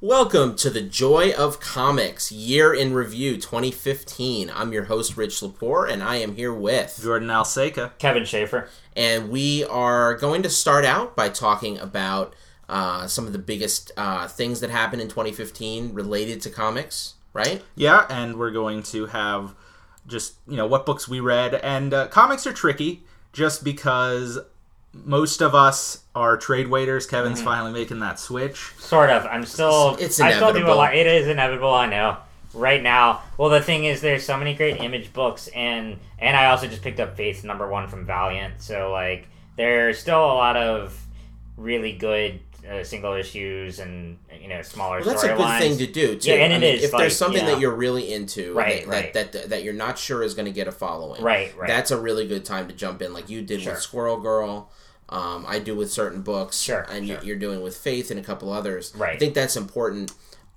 Welcome to the Joy of Comics Year in Review 2015. I'm your host, Rich Lepore, and I am here with Jordan Alseca. Kevin Schaefer. And we are going to start out by talking about uh, some of the biggest uh, things that happened in 2015 related to comics, right? Yeah, and we're going to have just, you know, what books we read. And uh, comics are tricky just because most of us are trade waiters. Kevin's Mm-hmm. finally making that switch. Sort of. I'm still. It's I still do a inevitable. lot. It is inevitable. I know. Right now, well, the thing is, there's so many great image books, and and I also just picked up Faith number one from Valiant. So like, there's still a lot of really good uh, single issues and you know smaller Well, that's a good storylines. thing to do, too. Yeah, and I it mean, is, If like, there's something you know. that you're really into Right, that, right. That, that, that you're not sure is going to get a following, Right, right. that's a really good time to jump in, like you did Sure. with Squirrel Girl. Um, I do with certain books, Sure, and you sure. you're doing with Faith and a couple others. Right. I think that's important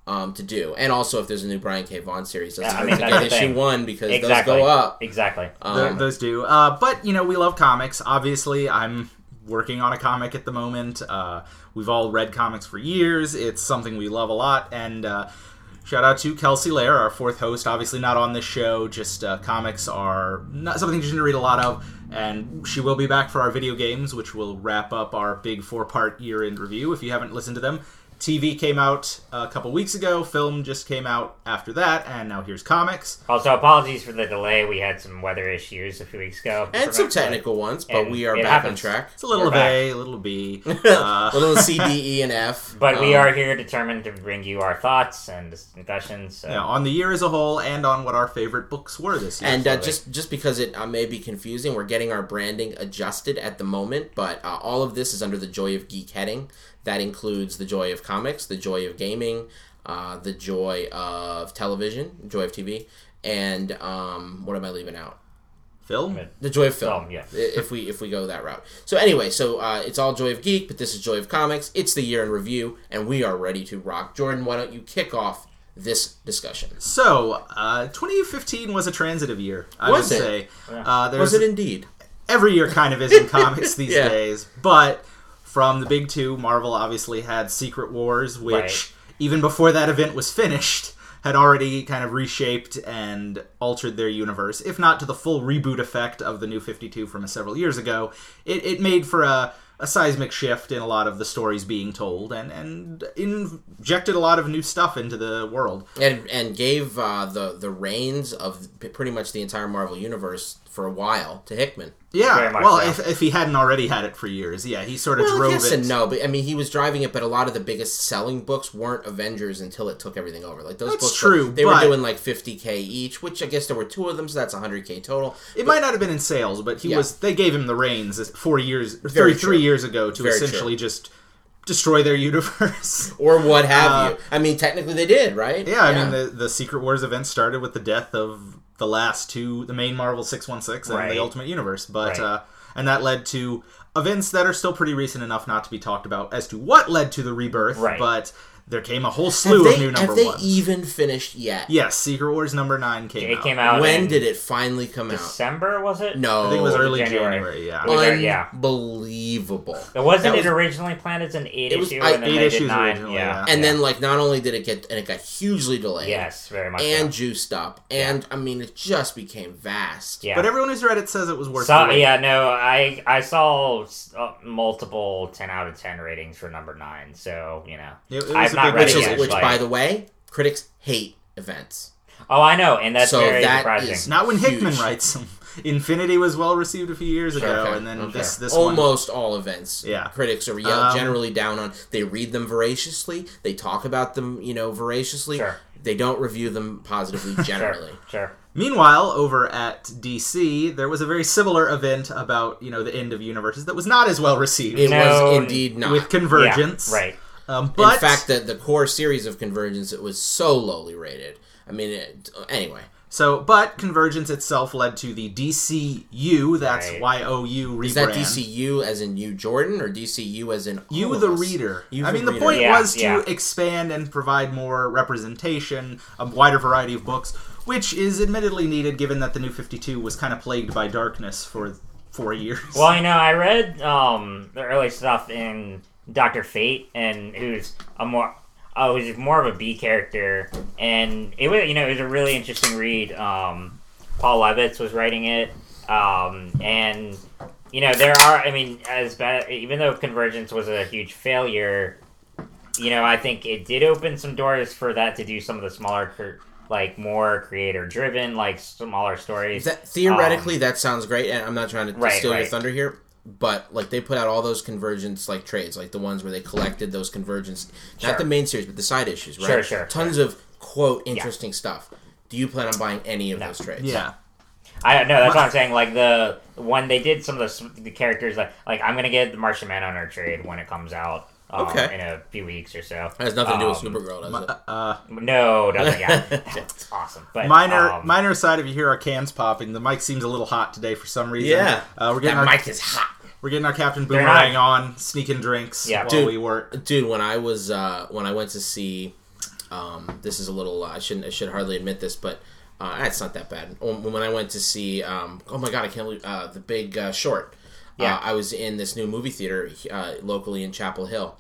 um, to do, and also if there's a new Brian K. Vaughan series, that's Yeah, I hard mean, to get issue one because exactly. those go up. Exactly. Th- Um, those do. Uh, but, you know, we love comics. Obviously, I'm working on a comic at the moment. Uh, we've all read comics for years. It's something we love a lot. And uh, shout out to Kelsey Lair, our fourth host. Obviously, not on this show, just uh, comics are not something you should read a lot of. And she will be back for our video games, which will wrap up our big four part year in review if you haven't listened to them. TV came out a couple weeks ago, film just came out after that, and now here's comics. Also, apologies for the delay. We had some weather issues a few weeks ago, and some technical ones, but And we are back happens. on track. It's a little We're of back. A, a little B. a Uh, little C, D, E, and F. But we Um, are here determined to bring you our thoughts and discussions. So. yeah, on the year as a whole and on what our favorite books were this year. And uh, just just because it uh, may be confusing, we're getting our branding adjusted at the moment. But uh, all of this is under the Joy of Geek heading. That includes the joy of comics, the joy of gaming, uh, the joy of television, joy of TV, and um, what am I leaving out? film. The joy of film. Film, yeah. If we if we go that route. So anyway, so uh, it's all joy of geek, but this is joy of comics. It's the year in review, and we are ready to rock. Jordan, why don't you kick off this discussion? So, uh, 2015 was a transitive year. I Was would it? say. Uh, there's Was it indeed? every year kind of is in comics these Yeah. days, but from the big two, Marvel obviously had Secret Wars, which Right. even before that event was finished. Had already kind of reshaped and altered their universe, if not to the full reboot effect of the New 52 from several years ago. It, it made for a, a seismic shift in a lot of the stories being told and, and injected a lot of new stuff into the world. and and gave uh, the the reins of pretty much the entire Marvel universe for a while to Hickman. Yeah, Very well, so. if, if he hadn't already had it for years, yeah, he sort of Well, drove yes it. and no, but I mean, he was driving it. But a lot of the biggest selling books weren't Avengers until it took everything over. Like those That's books, true, Were, they but- were doing like fifty k each, which I guess there were two of them, so that's hundred k total. It might not have been in sales, but he Yeah. was. They gave him the reins four years, thirty-three years ago to Very essentially just destroy their universe. Or what have Uh, you? I mean, technically they did, right? yeah, I mean the the Secret Wars event started with the death of the last two, the main Marvel six one six and Right. the Ultimate Universe, but Right. uh, and that led to events that are still pretty recent enough not to be talked about as to what led to the rebirth. Right. But there came a whole slew they, of new number have they ones. even finished yet? yes, Secret Wars number nine came it out. came out. When did it finally come out? December was it? No, I think it was early January. January. yeah. Was? Yeah. unbelievable. It wasn't That it was- originally planned as an eight It was- issue, I- and then eight issues nine. originally, yeah. yeah. And then, like, not only did it get, and it got hugely delayed. yes, very much. and so. juiced up, and I mean, it just became vast. yeah. But everyone who's read it says it was worth. So, the yeah, no, I I saw uh, multiple ten out of ten ratings for number nine. So you know, It- it was I've a not big read Which it is, yet, which, like- by the way, critics hate events. oh, I know, and that's So very that surprising. is- Not when Hickman Huge. writes them. Infinity was well received a few years ago, Okay, and then okay. this this one. almost all events. Yeah. critics are Um, generally down on. They read them voraciously. They talk about them, you know, voraciously. Sure. They don't review them positively sure, generally. sure. Meanwhile, over at DC, there was a very similar event about you know the end of universes that was not as well received It No, was indeed not. with Convergence. Yeah, right. Um, but In fact, the the core series of Convergence it was so lowly rated. I mean, it, anyway. so but Convergence itself led to the DCU. That's Right. Y O U rebrand. Is that DCU as in you, Jordan, or DCU as in You, of the us? reader. You, I the mean, the reader. point Yeah, was to yeah. expand and provide more representation, a wider variety of books, which is admittedly needed given that the New 52 was kind of plagued by darkness for four years. Well, you know, I read um, the early stuff in Doctor Fate, and who's a more uh, was more of a B character, and it was you know it was a really interesting read. Um, Paul Levitz was writing it, um, and you know there are I mean as bad even though Convergence was a huge failure, you know I think it did open some doors for that to do some of the smaller. Like more creator driven, like smaller stories. That theoretically, that sounds great, and I'm not trying to Um, Right, steal your thunder here. But like they put out all those convergence like trades, like the ones where they collected those convergence, Sure. not the main series, but the side issues, right? Sure, sure, Tons of quote interesting stuff. Do you plan on buying any of No. those trades? Yeah. I know that's what I'm saying. Like the when they did some of the, the characters, like like I'm gonna get the Martian Manhunter trade when it comes out. Um, Okay. In a few weeks or so. It has nothing to do with Um, Supergirl, does it? Uh, No, doesn't. Yeah, that's awesome. But minor um, minor aside, if you hear our cans popping, the mic seems a little hot today for some reason. Yeah. Uh, we're getting that our mic is hot. We're getting our Captain Boomerang on, sneaking drinks Yeah. while Dude. we work. dude when i was uh when i went to see um this is a little uh, i shouldn't i should hardly admit this but uh it's not that bad when when i went to see um oh my god i can't believe uh the big uh, short Yeah. uh, i was in this new movie theater uh, locally in chapel hill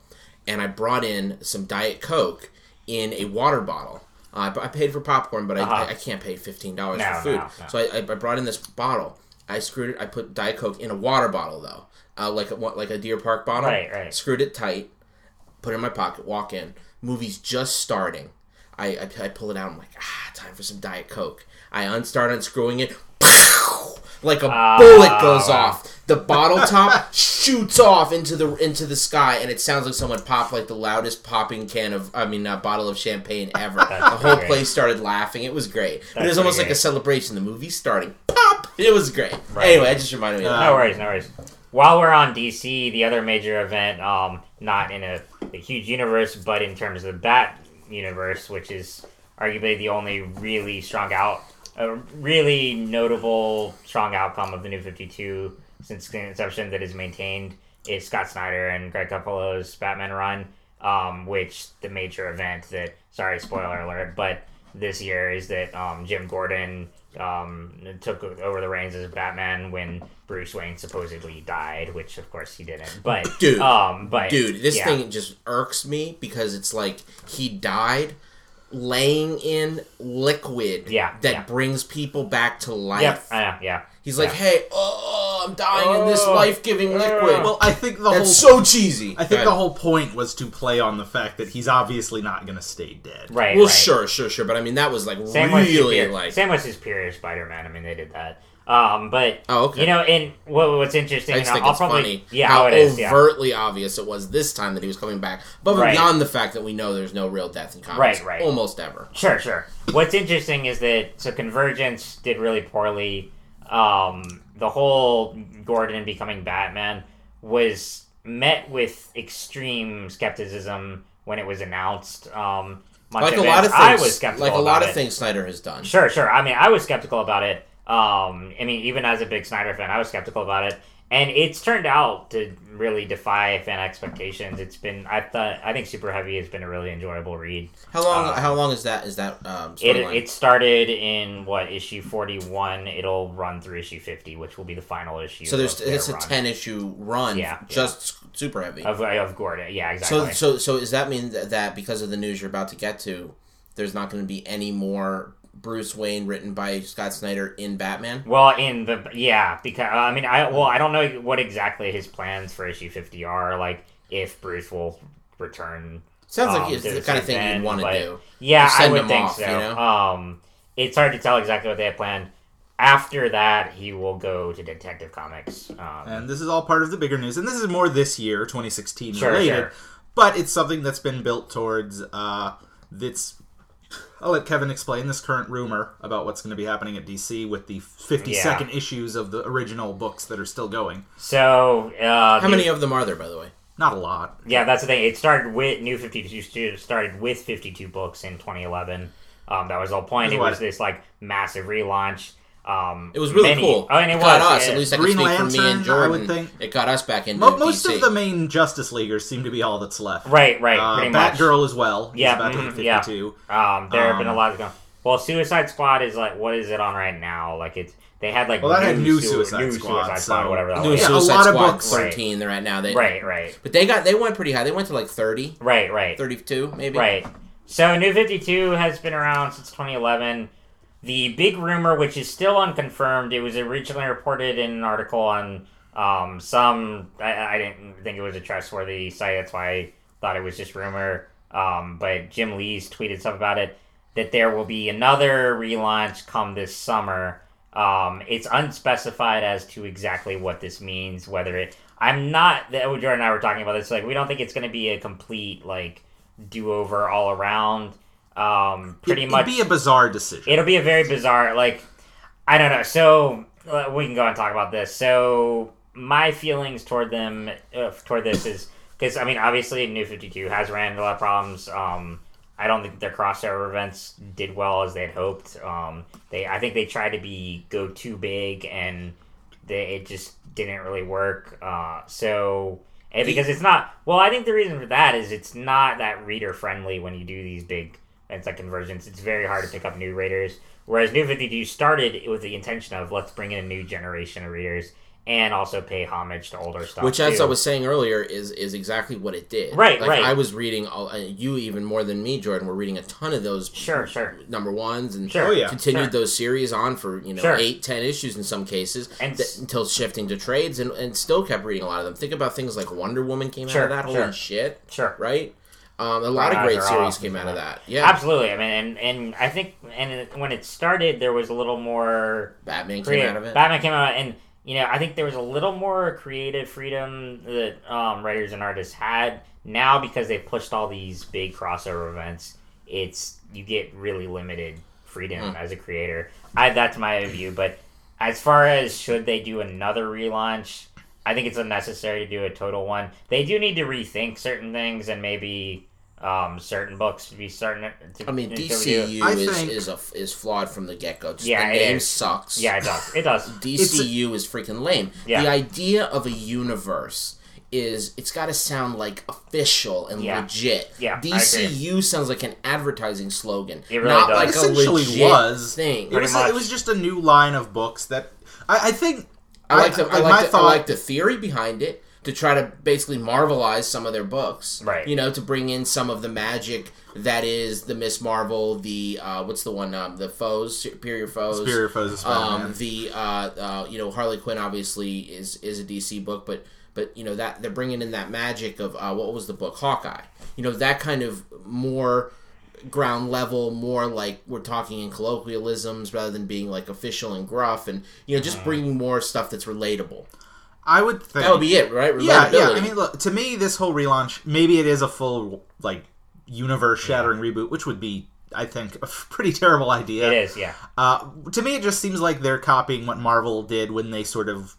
and i brought in some diet coke in a water bottle uh, I I paid for popcorn, but I, Uh-huh. I, I can't pay fifteen dollars No, for food. no, no. So I, I brought in this bottle. I screwed it. I put Diet Coke in a water bottle though, uh, like a like a Deer Park bottle. Right, right. Screwed it tight put it in my pocket, walk in. Movie's just starting. I, I, I pull it out. I'm like, ah, time for some Diet Coke. I unstart unscrewing it. Like a Ah, bullet goes wow. off. The bottle top shoots off into the into the sky, and it sounds like someone popped like the loudest popping can of I mean a bottle of champagne ever. the whole great. place started laughing. It was great. but it was almost pretty like a celebration. The movie starting. Pop. It was great. Right. Anyway, I just reminded me of that. No worries, no worries. While we're on DC, the other major event, um, not in a, a huge universe, but in terms of the Bat universe, which is arguably the only really strong out, a really notable strong outcome of the New Fifty Two since inception that is maintained is Scott Snyder and Greg Capullo's Batman run, um, which the major event that sorry spoiler alert, but this year is that um, Jim Gordon um, took over the reins as Batman when Bruce Wayne supposedly died, which of course he didn't. But Dude. um, but Dude, this yeah. thing just irks me because it's like he died laying in liquid Yeah, that yeah. brings people back to life. Yep, know, yeah. He's like, hey, oh, I'm dying in this Oh. life giving liquid. Well, I think the whole That's so cheesy. I think Go the whole point was to play on the fact that he's obviously not going to stay dead. Right. Well, right. sure, sure, sure. But I mean, that was like Same with really Superior, like. same with Superior Spider-Man. I mean, they did that. Um, but Oh, okay. you know, and what, what's interesting, I just and think I'll it's probably funny yeah, how it is, yeah. overtly obvious it was this time that he was coming back. But Right. beyond the fact that we know there's no real death in comics, Right, right. almost ever. Sure, sure. What's interesting is that so Convergence did really poorly. Um, the whole Gordon becoming Batman was met with extreme skepticism when it was announced. Um, much Like a lot of things, I was skeptical. like a lot of it. things Snyder has done. Sure, sure. I mean, I was skeptical about it. Um, I mean, even as a big Snyder fan, I was skeptical about it, and it's turned out to really defy fan expectations. It's been, I thought, I think Super Heavy has been a really enjoyable read. How long? Uh, how long is that? Is that um, It, storyline? it started in what issue forty one. It'll run through issue fifty, which will be the final issue. so there's it's a run ten issue run, Yeah, just super heavy. of, of Gordon. Yeah, exactly. so so so does that mean that, that because of the news you're about to get to, there's not going to be any more Bruce Wayne written by Scott Snyder in Batman? Well, in the yeah, because I mean, I well, I don't know what exactly his plans for issue fifty are. Like, if Bruce will return. Sounds um, like it's the kind of thing you'd want to do. Yeah, I would think off, so. you know? Um, it's hard to tell exactly what they have planned. After that, he will go to Detective Comics. Um, And this is all part of the bigger news. And this is more this year, 2016 Sure, related. sure. But it's something that's been built towards uh that's I'll let Kevin explain this current rumor about what's going to be happening at DC with the 52nd issues of the original books that are still going. so, uh, How many of them are there, by the way? Not a lot. Yeah, that's the thing. It started with New Fifty Two. Started with Fifty Two books in 2011. Um, that was the whole point. It was this like massive relaunch. Um, It was really many- cool. I mean, it, it got was us. yeah. At least I can Green speak for me Lantern, and I Jordan. would think. It got us back into Mo- most DC. of the main Justice Leaguers seem to be all that's left. Right, right, Uh, pretty much. Batgirl as well. He's Yeah, about to mhm, yeah. 52. Um, there have been a Um, lot of. Well, Suicide Squad is like what is it on right now? Like it's they had like Well, that had new Sui- Suicide new Squad, Suicide Squad, so- whatever that New was. Yeah, a Suicide lot of Squad books- 13 they're now. They, Right, right, But they got they went pretty high. They went to like 30, right, right. 32 maybe. Right. So New 52 has been around since 2011. The big rumor, which is still unconfirmed, it was originally reported in an article on um, some. I, I didn't think it was a trustworthy site. That's why I thought it was just rumor. Um, but Jim Lee's tweeted something about it that there will be another relaunch come this summer. Um, it's unspecified as to exactly what this means. Whether it, I'm not. that Jordan and I were talking about this. Like, we don't think it's going to be a complete like do over all around. Um, pretty It'd be a bizarre decision. it'll be a very bizarre. Like, I don't know. So uh, we can go and talk about this. So my feelings toward them, uh, toward this is because I mean, obviously, New Fifty Two has ran into a lot of problems. Um, I don't think their crossover events did well as they'd hoped. Um, they, I think they tried to be go too big, and they, it just didn't really work. Uh, so, and because it's not, well, I think the reason for that is it's not that reader friendly when you do these big events like Convergence. It's very hard to pick up new readers. Whereas New 52 started with the intention of let's bring in a new generation of readers and also pay homage to older stuff. Which, as too. I was saying earlier, is is exactly what it did. Right, like, right. I was reading, all- uh, you even more than me, Jordan, were reading a ton of those Sure, sure. number ones and Sure. Oh, yeah. continued Sure. those series on for you know Sure. eight, ten issues in some cases, And th- until shifting to trades, and, and still kept reading a lot of them. Think about things like Wonder Woman came Sure, out of that. Holy shit! Sure. Right. Um, a lot of great series awesome, came out of that. Yeah, Absolutely. I mean, and, and I think and it, when it started, there was a little more Batman came out of it. Batman came out, and you know, I think there was a little more creative freedom that um, writers and artists had. Now, because they've pushed all these big crossover events, it's you get really limited freedom Hmm. as a creator. I that's my view. But as far as should they do another relaunch, I think it's unnecessary to do a total one. They do need to rethink certain things and maybe um, certain books to be certain. to. I mean, to review. DCU I is think- is a, is flawed from the get go. Yeah, the it name is. sucks. Yeah, it does. It does. DCU is freaking lame. Yeah. The idea of a universe is it's got to sound like official and Yeah. legit. Yeah, DCU sounds like an advertising slogan, It really not does. like It a legit was. thing. It was, much. it was just a new line of books that I, I think. I like the I, my like the, thought- I like the theory behind it to try to basically marvelize some of their books. Right. You know, to bring in some of the magic that is the Miss Marvel, the uh, what's the one, um, the foes, superior foes. Superior Foes of Spider-Man. Um, the uh, uh, you know Harley Quinn obviously is is a DC book, but but you know that they're bringing in that magic of uh, what was the book Hawkeye. You know that kind of more ground level, more like we're talking in colloquialisms rather than being like official and gruff, and you know just bringing more stuff that's relatable. I would think That would be it, right? Yeah, yeah. I mean, look, to me, this whole relaunch, maybe it is a full like universe shattering reboot, which would be, I think, a pretty terrible idea. It is. Yeah. Uh, to me, it just seems like they're copying what Marvel did when they sort of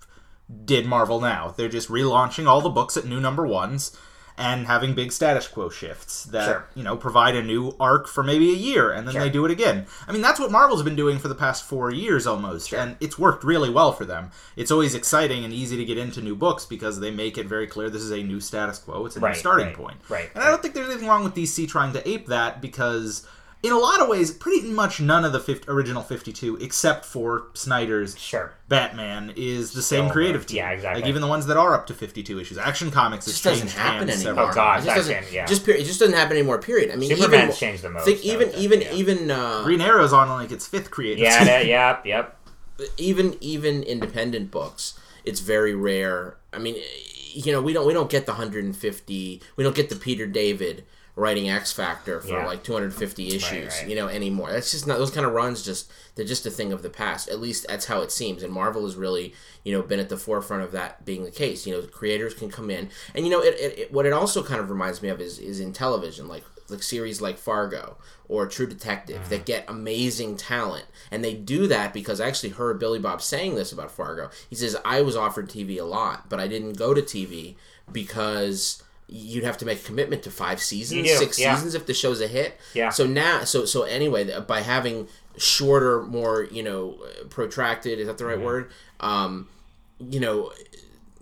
did Marvel Now. They're just relaunching all the books at new number ones and having big status quo shifts that Sure. you know provide a new arc for maybe a year, and then Sure. they do it again. I mean, that's what Marvel's been doing for the past four years almost, and it's worked really well for them. It's always exciting and easy to get into new books because they make it very clear this is a new status quo. It's a Right, new starting right, point. right, And I don't think there's anything wrong with DC trying to ape that because, in a lot of ways, pretty much none of the 50, original 52, except for Snyder's Sure. Batman, is the same Still, creative team. yeah, exactly. Like even the ones that are up to 52 issues. Action Comics It has just doesn't happen hands anymore. several Oh, God, times. It just doesn't. it, yeah. Just period. It just doesn't happen anymore. Period. I mean, Superman's even changed the most. think I even even yeah. even uh, Green Arrow's on like its fifth creative Yeah. team. that- yep. Yep. even even independent books it's very rare i mean you know we don't we don't get the 150 we don't get the peter david writing x factor for Yeah. like 250 issues right. you know anymore that's just not those kind of runs just they're just a thing of the past at least that's how it seems and marvel has really you know been at the forefront of that being the case you know creators can come in and you know it, it, it what it also kind of reminds me of is is in television like like series like Fargo or True Detective that mm-hmm. get amazing talent. And they do that because I actually heard Billy Bob saying this about Fargo. He says, I was offered TV a lot, but I didn't go to TV because you'd have to make a commitment to five seasons, six yeah. seasons if the show's a hit. Yeah. So now, so so anyway, by having shorter, more you know, protracted is that the Mm-hmm. right word? Um, you know,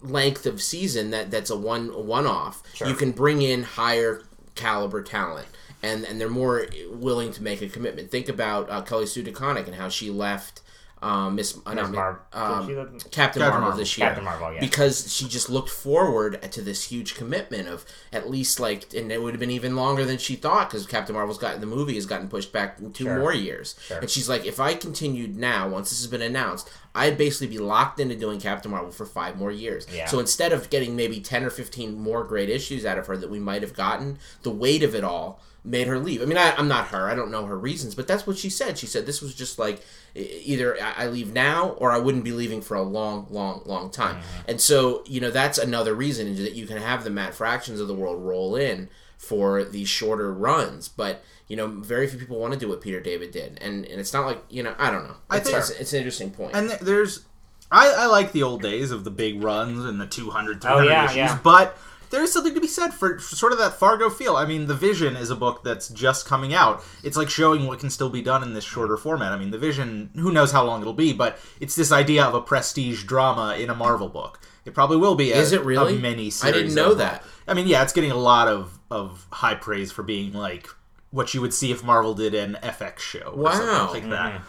length of season that that's a one one off. Sure. You can bring in higher caliber talent. And, and they're more willing to make a commitment. Think about uh, Kelly Sue DeConnick and how she left um, Miss uh. Mar- um, did she live- Captain, Captain Marvel, Marvel. this year Marvel, yeah. because she just looked forward to this huge commitment of at least like and it would have been even longer than she thought because Captain Marvel's got the movie has gotten pushed back two Sure. more years Sure. and she's like if I continued now once this has been announced I'd basically be locked into doing Captain Marvel for five more years Yeah. so instead of getting maybe 10 or 15 more great issues out of her that we might have gotten the weight of it all made her leave. I mean, I, I'm not her. I don't know her reasons, but that's what she said. She said this was just like e- either I I leave now or I wouldn't be leaving for a long, long, long time. Mm-hmm. And so, you know, that's another reason is that you can have the Matt Fractions of the world roll in for these shorter runs, but you know, very few people want to do what Peter David did, and and it's not like you know, I don't know. I It's, think- it's, it's an interesting point. And there's, I, I like the old days of the big runs and the 200, 300 Oh, yeah, issues, yeah. but there is something to be said for, for sort of that Fargo feel. I mean, The Vision is a book that's just coming out. It's like showing what can still be done in this shorter format. I mean, The Vision, who knows how long it'll be, but it's this idea of a prestige drama in a Marvel book. It probably will be. A, Is it really? a mini? I didn't know that. I mean, yeah, it's getting a lot of of high praise for being like what you would see if Marvel did an FX show. Or Wow. something like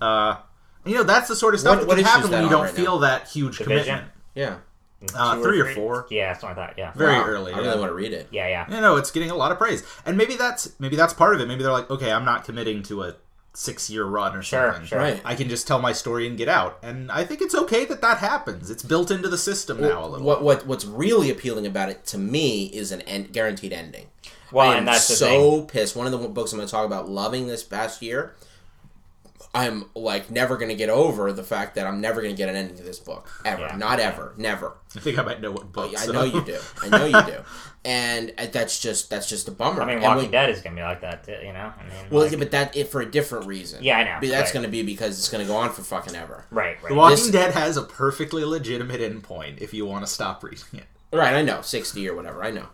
that. Uh, you know, that's the sort of stuff What- that what can happen when you don't right feel that huge Division? commitment. yeah, Uh, Two three or three? four. Yeah, something like that. Yeah. Very Wow. early. I really yeah. want to read it. Yeah, yeah. You know, it's getting a lot of praise, and maybe that's maybe that's part of it. Maybe they're like, okay, I'm not committing to a six year run or Sure, something. sure. Right. I can just tell my story and get out, and I think it's okay that that happens. It's built into the system now a little. What what what's really appealing about it to me is an end, guaranteed ending. Well, I am and that's the so pissed. One of the books I'm going to talk about loving this past year. I'm like never going to get over the fact that I'm never going to get an ending to this book ever. Yeah. Not ever. Never. I think I might know what book. I so- know you do. I know you do. And uh, that's just that's just a bummer. I mean, Walking we- Dead is gonna be like that, too, you know. I mean, Well, like- yeah, but that it for a different reason. Yeah, I know, But that's right. going to be because it's going to go on for fucking ever. right, right. The Walking This- Dead has a perfectly legitimate endpoint if you want to stop reading it. Right, I know, sixty or whatever. I know,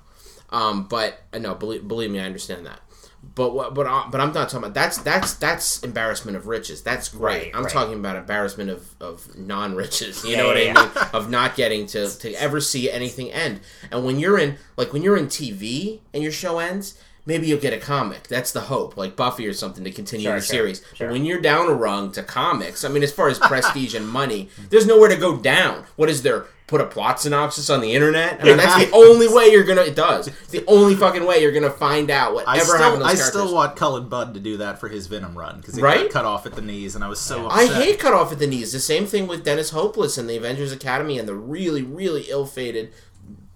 um, but I know. Believe, believe me, I understand that. But what? But I, but I'm not talking about that's that's that's embarrassment of riches. That's great. Right, I'm right. talking about embarrassment of, of non riches. You Yeah, know what yeah, I yeah. mean? Of not getting to to ever see anything end. And when you're in like when you're in TV and your show ends. Maybe you'll get a comic. That's the hope, like Buffy or something, to continue Sure, the sure, series. sure. But when you're down a rung to comics, I mean, as far as prestige and money, there's nowhere to go down. What is there? Put a plot synopsis on the internet. I mean, that's the only way you're gonna. It does. It's the only fucking way you're gonna find out whatever I happened still, to I characters. still want Cullen Bunn to do that for his Venom run because it Right? got cut off at the knees, and I was so I upset. hate cut off at the knees. The same thing with Dennis Hopeless and the Avengers Academy and the really, really ill-fated,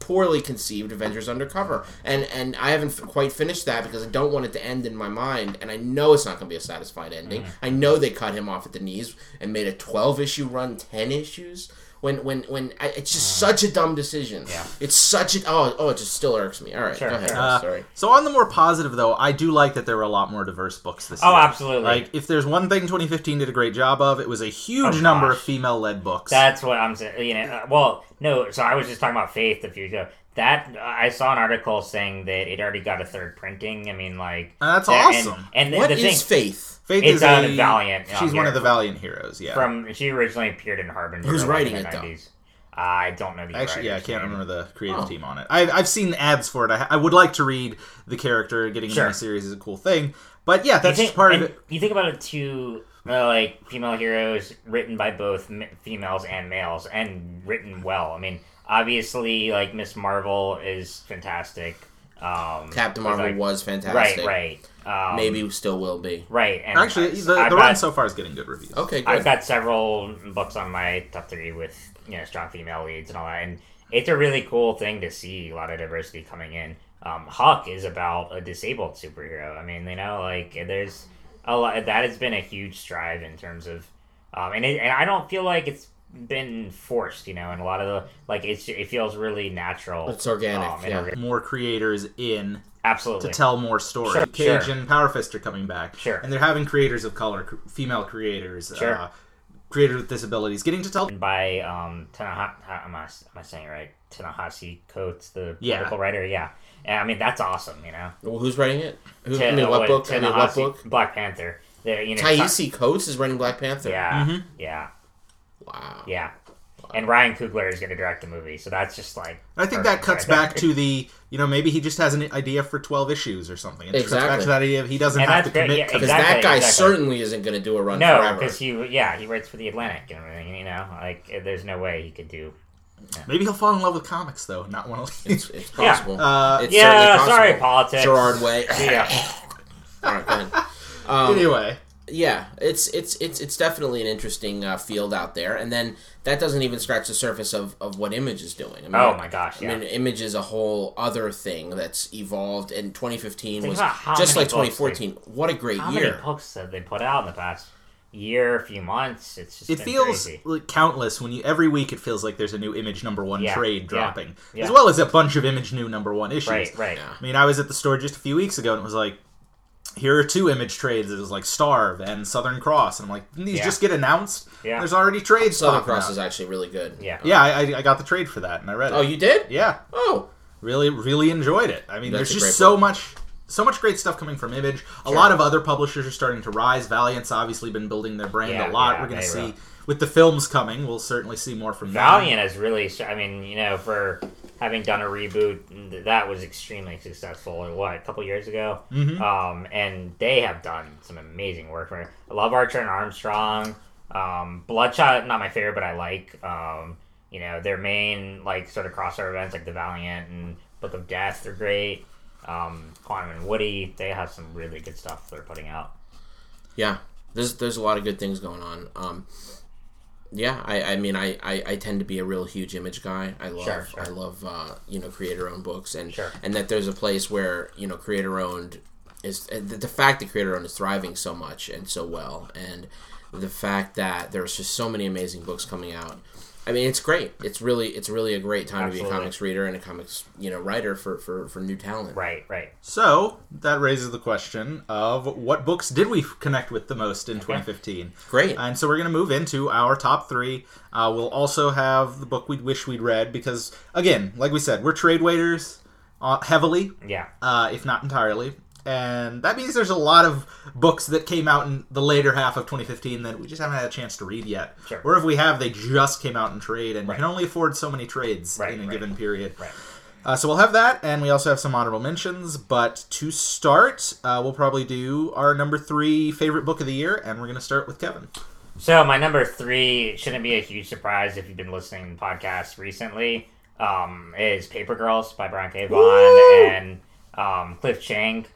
poorly conceived Avengers Undercover. And and I haven't f- quite finished that because I don't want it to end in my mind, and I know it's not going to be a satisfied ending. Mm-hmm. I know they cut him off at the knees and made a twelve-issue run, ten issues. When when when I, it's just such a dumb decision. Yeah. It's such a oh oh it just still irks me. All right, Sure, go ahead. Uh, Sorry. So on the more positive though, I do like that there were a lot more diverse books this Oh, year. Oh, absolutely. Like if there's one thing 2015 did a great job of, it was a huge Oh, number of female-led books. That's what I'm saying. You know, uh, well, no. So I was just talking about Faith a few ago. That I saw an article saying that it already got a third printing. I mean, like Uh, that's that- and- awesome. And, What the is thing faith? Faith it's is on a Valiant, She's one of the Valiant heroes. Yeah. from she originally appeared in Harbinger. Who's writing in the it, though? 90s. I don't know the Actually, yeah, I can't name. remember the creative Oh. team on it. I've, I've seen ads for it. I, I would like to read the character. Getting Sure. into the series is a cool thing. But yeah, that's think, just part of it. You think about it too, uh, like female heroes written by both m- females and males, and written well. I mean, obviously, like Miss Marvel is fantastic. Um, Captain Marvel like- was fantastic. right, right. Um, Maybe still will be. right. And Actually, I- the, I've the got- run so far is getting good reviews. Okay, good. I've got several books on my top three with you know strong female leads and all that, and it's a really cool thing to see a lot of diversity coming in. Um, Huck is about a disabled superhero. I mean, you know, like there's a lot that has been a huge strive in terms of, um, and it, and I don't feel like it's been forced, you know, and a lot of the like it's it feels really natural. It's organic, um, yeah. orga- More creators in absolutely. to tell more stories. Sure, Cage sure. and Power Fist are coming back. Sure. And they're having creators of color, cr- female creators, Sure. uh, creators with disabilities, getting to tell. by um Tanaha- am I, am I saying it right? Ta-Nehisi Coates, the Yeah. political writer. Yeah, and I mean that's awesome. You know, Well, who's writing it? Who, I Ta- mean, what wait, book? I mean, what book? Black Panther. The, you know, Ta-Nehisi Coates is writing Black Panther. Yeah, Mhm. yeah, Wow. yeah. and Ryan Coogler is going to direct the movie, so that's just like. I think that cuts right back to the, you know, maybe he just has an idea for 12 issues or something. It cuts back Exactly. to that idea of he doesn't And have to that's great, commit yeah, Because Exactly, that guy exactly. certainly isn't going to do a run No, forever. because he yeah he writes for the Atlantic and everything. You know, like there's no way he could do. Maybe he'll fall in love with comics, though, not want to It's, it's possible. Uh, it's Yeah, possible. sorry, politics. Gerard Way. Yeah, All right, go. Um, anyway, yeah, it's it's it's it's definitely an interesting uh, field out there, and then that doesn't even scratch the surface of, of what Image is doing. I mean, Oh my gosh, I mean, Image is a whole other thing that's evolved, and 2015 Think was just like books 2014. What a great how year! many books have they put out in the past year, few months? It's just it been feels crazy. like countless when you every week it feels like there's a new image number one Yeah, trade yeah, dropping, yeah. as well as a bunch of image new number one issues. right, right. Yeah. I mean, I was at the store just a few weeks ago and it was like, here are two image trades. It was like Starve and Southern Cross, and I'm like, didn't these Yeah. just get announced? Yeah. There's already trades. Southern Cross out. is actually really good. Yeah. Yeah, I, I- I got the trade for that and I read it. Oh, you did? yeah, Oh, really, really enjoyed it. I mean, That's there's just so book. much, so much great stuff coming from Image. A lot of other publishers are starting to rise. Valiant's obviously been building their brand Yeah, a lot. yeah, We're going to see will. with the films coming. We'll certainly see more from them. Valiant has really. I mean, you know, for having done a reboot, that was extremely successful. What a couple years ago, Mhm. um, and they have done some amazing work. For I love Archer and Armstrong. Um, Bloodshot, not my favorite, but I like. Um, you know, their main like sort of crossover events like the Valiant and Book of Death they're great. Um, Quantum and Woody, they have some really good stuff they're putting out. yeah. There's there's a lot of good things going on. Yeah, I, I mean I, I, I tend to be a real huge image guy. I love Sure, sure. I love uh, you know creator owned books and Sure. and that there's a place where you know creator owned is the, the fact that creator owned is thriving so much and so well and the fact that there's just so many amazing books coming out. I mean, it's great. It's really, it's really a great time to be a comics reader and a comics, you know, writer for for, for new talent. Right, right. So that raises the question of what books did we connect with the most in 2015? Great. And so we're going to move into our top three. Uh, we'll also have the book we wish we'd read because, again, like we said, we're trade waiters uh, heavily, Yeah. uh, if not entirely. And that means there's a lot of books that came out in the later half of 2015 that we just haven't had a chance to read yet. Sure. Or if we have, they just came out in trade, and Right. you can only afford so many trades Right, in a right. given period. Right. Uh, so we'll have that, and we also have some honorable mentions. But to start, uh, we'll probably do our number three favorite book of the year, and we're going to start with Kevin. So my number three shouldn't be a huge surprise if you've been listening to podcasts recently. Um, is Paper Girls by Brian K. Vaughan and um, Cliff Chiang.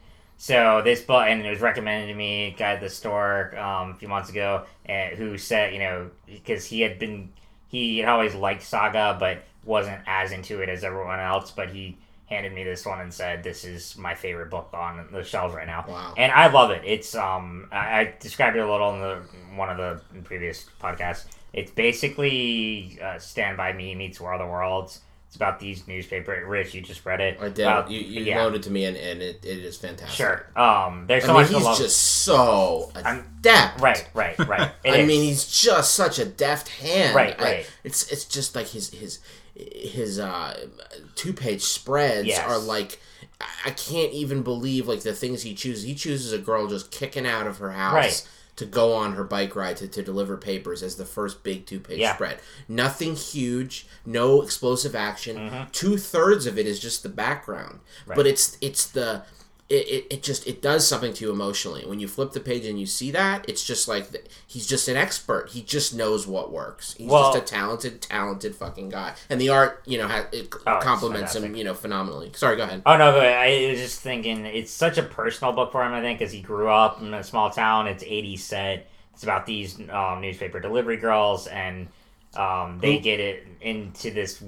So this button it was recommended to me, a guy at the store um, a few months ago, and who said, you know, because he had been, he had always liked Saga, but wasn't as into it as everyone else. But he handed me this one and said, "This is my favorite book on the shelves right now." Wow. And I love it. It's um, I, I described it a little in the one of the previous podcasts. It's basically uh, Stand by Me meets War of the Worlds. It's about these newspaper. Rich, you just read it. I did. About- you you yeah. loaned it to me, and, and it, it is fantastic. Sure. Um, there's I so mean, much he's love. just so I'm- adept. right, right, right. It I is. mean, he's just such a deft hand. Right, I- right. it's it's just like his his his uh, two page spreads Yes. are like. I- I can't even believe like the things he chooses. He chooses a girl just kicking out of her house Right. To go on her bike ride to, to deliver papers as the first big two page Yeah. spread. Nothing huge, no explosive action. Mm-hmm. Two thirds of it is just the background, but it's it's the it, it, it just it does something to you emotionally when you flip the page and you see that it's just like he's just an expert he just knows what works he's Well- just a talented talented fucking guy and the art you know ha- it Oh, complements him you know phenomenally sorry go ahead Oh no, but I was just thinking it's such a personal book for him. I think because he grew up in a small town. It's 80 set. It's about these um, newspaper delivery girls, and um, they get it into this.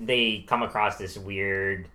They come across this weird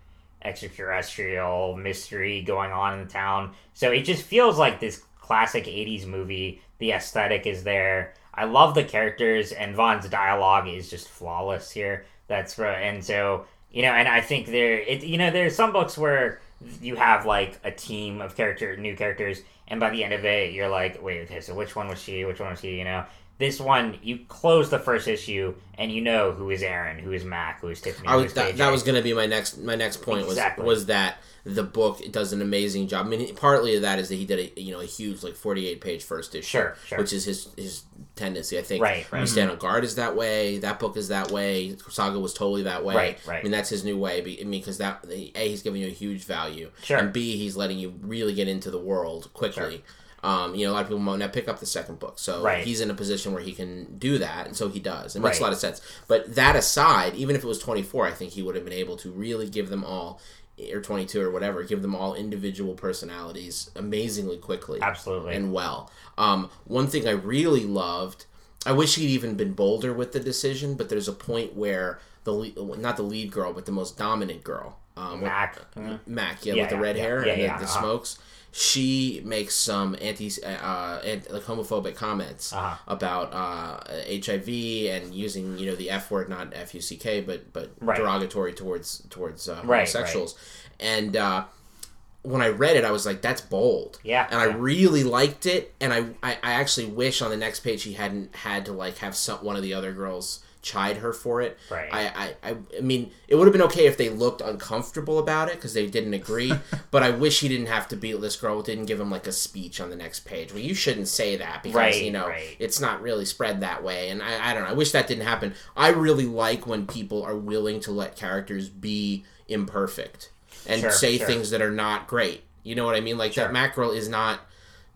extraterrestrial mystery going on in the town. So it just feels like this classic '80s movie. The aesthetic is there. I love the characters, and Vaughan's dialogue is just flawless here. That's right, and so you know, and I think there, it you know, there's some books where you have like a team of character, new characters, and by the end of it, you're like, wait, okay, so which one was she? Which one was he? You know, This one, you close the first issue and you know who is Aaron, who is Mac, who is Tiffany. I was that, that was going to be my next my next point Exactly. was was that the book does an amazing job. I mean, partly of that is that he did a you know a huge like forty eight page first issue, Sure, sure. which is his his tendency. I think Right, right. We Stand on Guard is that way. That book is that way. Saga was totally that way. Right, right. I mean, that's his new way. I mean, because that a he's giving you a huge value, Sure. and b he's letting you really get into the world quickly. Um, you know, a lot of people might not pick up the second book, so Right. he's in a position where he can do that, and so he does. It makes Right. a lot of sense. But that aside, even if it was 24, I think he would have been able to really give them all, or 22 or whatever, give them all individual personalities amazingly quickly Absolutely. and well. Um, one thing I really loved, I wish he'd even been bolder with the decision, but there's a point where the le- not the lead girl, but the most dominant girl, um, Mac. Mac, yeah, Yeah, with the red yeah, hair yeah, and yeah, the, the uh-huh. smokes. She makes some anti, uh, and like homophobic comments Uh-huh. about uh, HIV and using you know the F word, not F U C K, but but Right. derogatory towards towards uh, Right, homosexuals. And uh, when I read it, I was like, "That's bold." Yeah, and I really liked it. And I, I I actually wish on the next page he hadn't had to like have some one of the other girls chide her for it. Right. I, I, I, mean, it would have been okay if they looked uncomfortable about it because they didn't agree. but I wish he didn't have to be. This girl didn't give him like a speech on the next page. Well, you shouldn't say that because Right, you know right. it's not really spread that way. And I, I don't know. I wish that didn't happen. I really like when people are willing to let characters be imperfect and Sure, say sure. things that are not great. You know what I mean? Like Sure. that mackerel is not.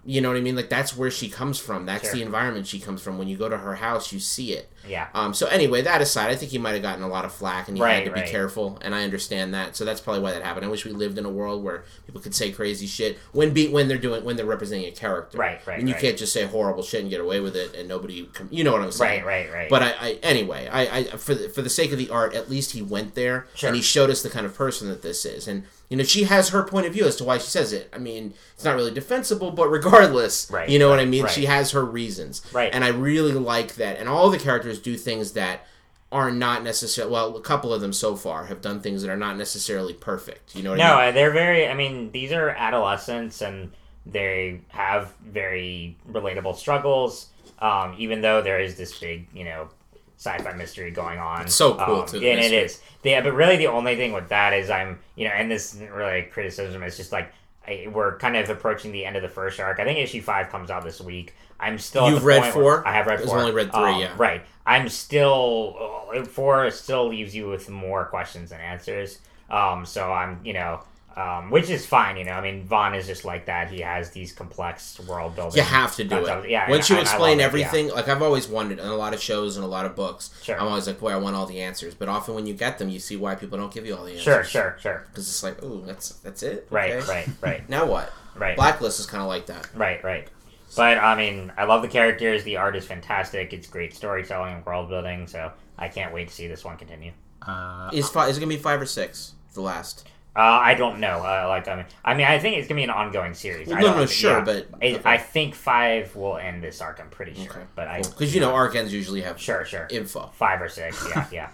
You know what I mean? Like that's where she comes from. That's Sure. the environment she comes from. When you go to her house, you see it. Yeah. Um, so anyway, that aside, I think he might have gotten a lot of flack, and he had Right, to be careful, and I understand that. So that's probably why that happened. I wish we lived in a world where people could say crazy shit when be when they're doing when they're representing a character. Right, right, And you right. can't just say horrible shit and get away with it, and nobody. You know what I'm saying? Right, right, right. But I, I anyway, I, I for the, for the sake of the art, at least he went there Sure. and he showed us the kind of person that this is, and you know she has her point of view as to why she says it. I mean, it's not really defensible, but regardless, Right, you know what I mean. right. She has her reasons, Right. And I really like that, and all the characters do things that are not necessarily well. A couple of them so far have done things that are not necessarily perfect. You know what No, I mean? they're very. I mean, these are adolescents, and they have very relatable struggles. Um, even though there is this big, you know, sci-fi mystery going on. so cool, um, too, Yeah, and mystery. is. Yeah, but really, the only thing with that is I'm, you know, and this isn't really a criticism. It's just like I, we're kind of approaching the end of the first arc. I think issue five comes out this week. I'm still. You've read four? I have read I've four. only read three, Um, yeah. Right. I'm still uh, four still leaves you with more questions than answers. Um, so I'm, you know, um, which is fine. You know, I mean, Vaughan is just like that. He has these complex world building. You have to do concepts. it. Yeah. Once you I explain love it, yeah. everything, like I've always wondered in a lot of shows and a lot of books, Sure. I'm always like, boy, I want all the answers. But often when you get them, you see why people don't give you all the answers. Sure, sure, sure. Because it's like, oh, that's that's it. Right, Okay. right, right, Now what? right. Blacklist is kind of like that. Right, right. But I mean, I love the characters. The art is fantastic. It's great storytelling and world building. So I can't wait to see this one continue. Uh, Is five? Is it gonna be five or six? The last. Uh, I don't know. Uh, like I mean, I mean, I think it's gonna be an ongoing series. Well, I no, don't no, think- sure, yeah. but- I, okay. I think five will end this arc. I'm pretty sure, Okay. but I Because you know, arc ends usually have sure, sure, info. five or six. Yeah, yeah.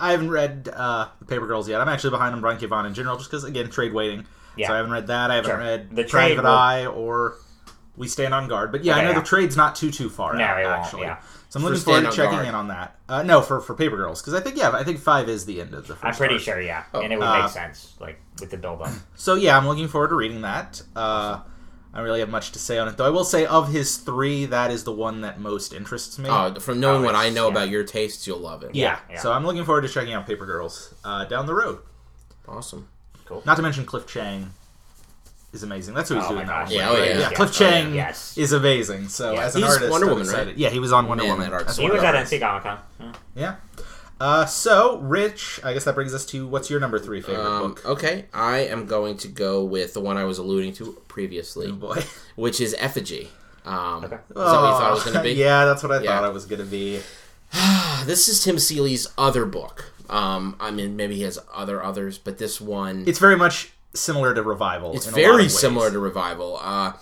I haven't read uh, the Paper Girls yet. I'm actually behind on Brian K. Vaughan in general, just because again, trade waiting. Yeah. So I haven't read that. I haven't Sure. read The trade Private will- Eye or We Stand on Guard. But yeah, Okay, I know yeah. the trade's not too too far No, out it won't, actually. yeah. So I'm For looking forward to checking Guard. in on that. Uh, no, for for Paper Girls because I think yeah, I think five is the end of the first. I'm pretty arc. sure. Yeah, Oh. and it would Uh, make sense, like with the build up. So yeah, I'm looking forward to reading that. Uh, I don't really have much to say on it, though. I will say of his three, that is the one that most interests me. Uh, from knowing Oh, what I know yeah. about your tastes, you'll love it. yeah. yeah. So I'm looking forward to checking out Paper Girls uh, down the road. Awesome. Cool. Not to mention Cliff Chiang is amazing. That's who he's Oh doing my that gosh, Yeah, oh, yeah. yeah. Yeah. Cliff Oh, Chiang yeah. Yes. is amazing. So Yeah. as an He's artist, Wonder Woman, right? Yeah, he was on Wonder Man, Woman. that art's as He one was at the NC Comic Con. Yeah. Yeah. Uh, so, Rich, I guess that brings us to what's your number three favorite Um, book? okay, I am going to go with the one I was alluding to previously, Oh boy. which is Effigy. Um, Okay. Is that what you thought it was going to be? yeah, that's what I Yeah. thought it was going to be. This is Tim Seeley's other book. Um, I mean, maybe he has other others, but this one It's very much similar to Revival. It's in a lot of very similar to Revival. Uh,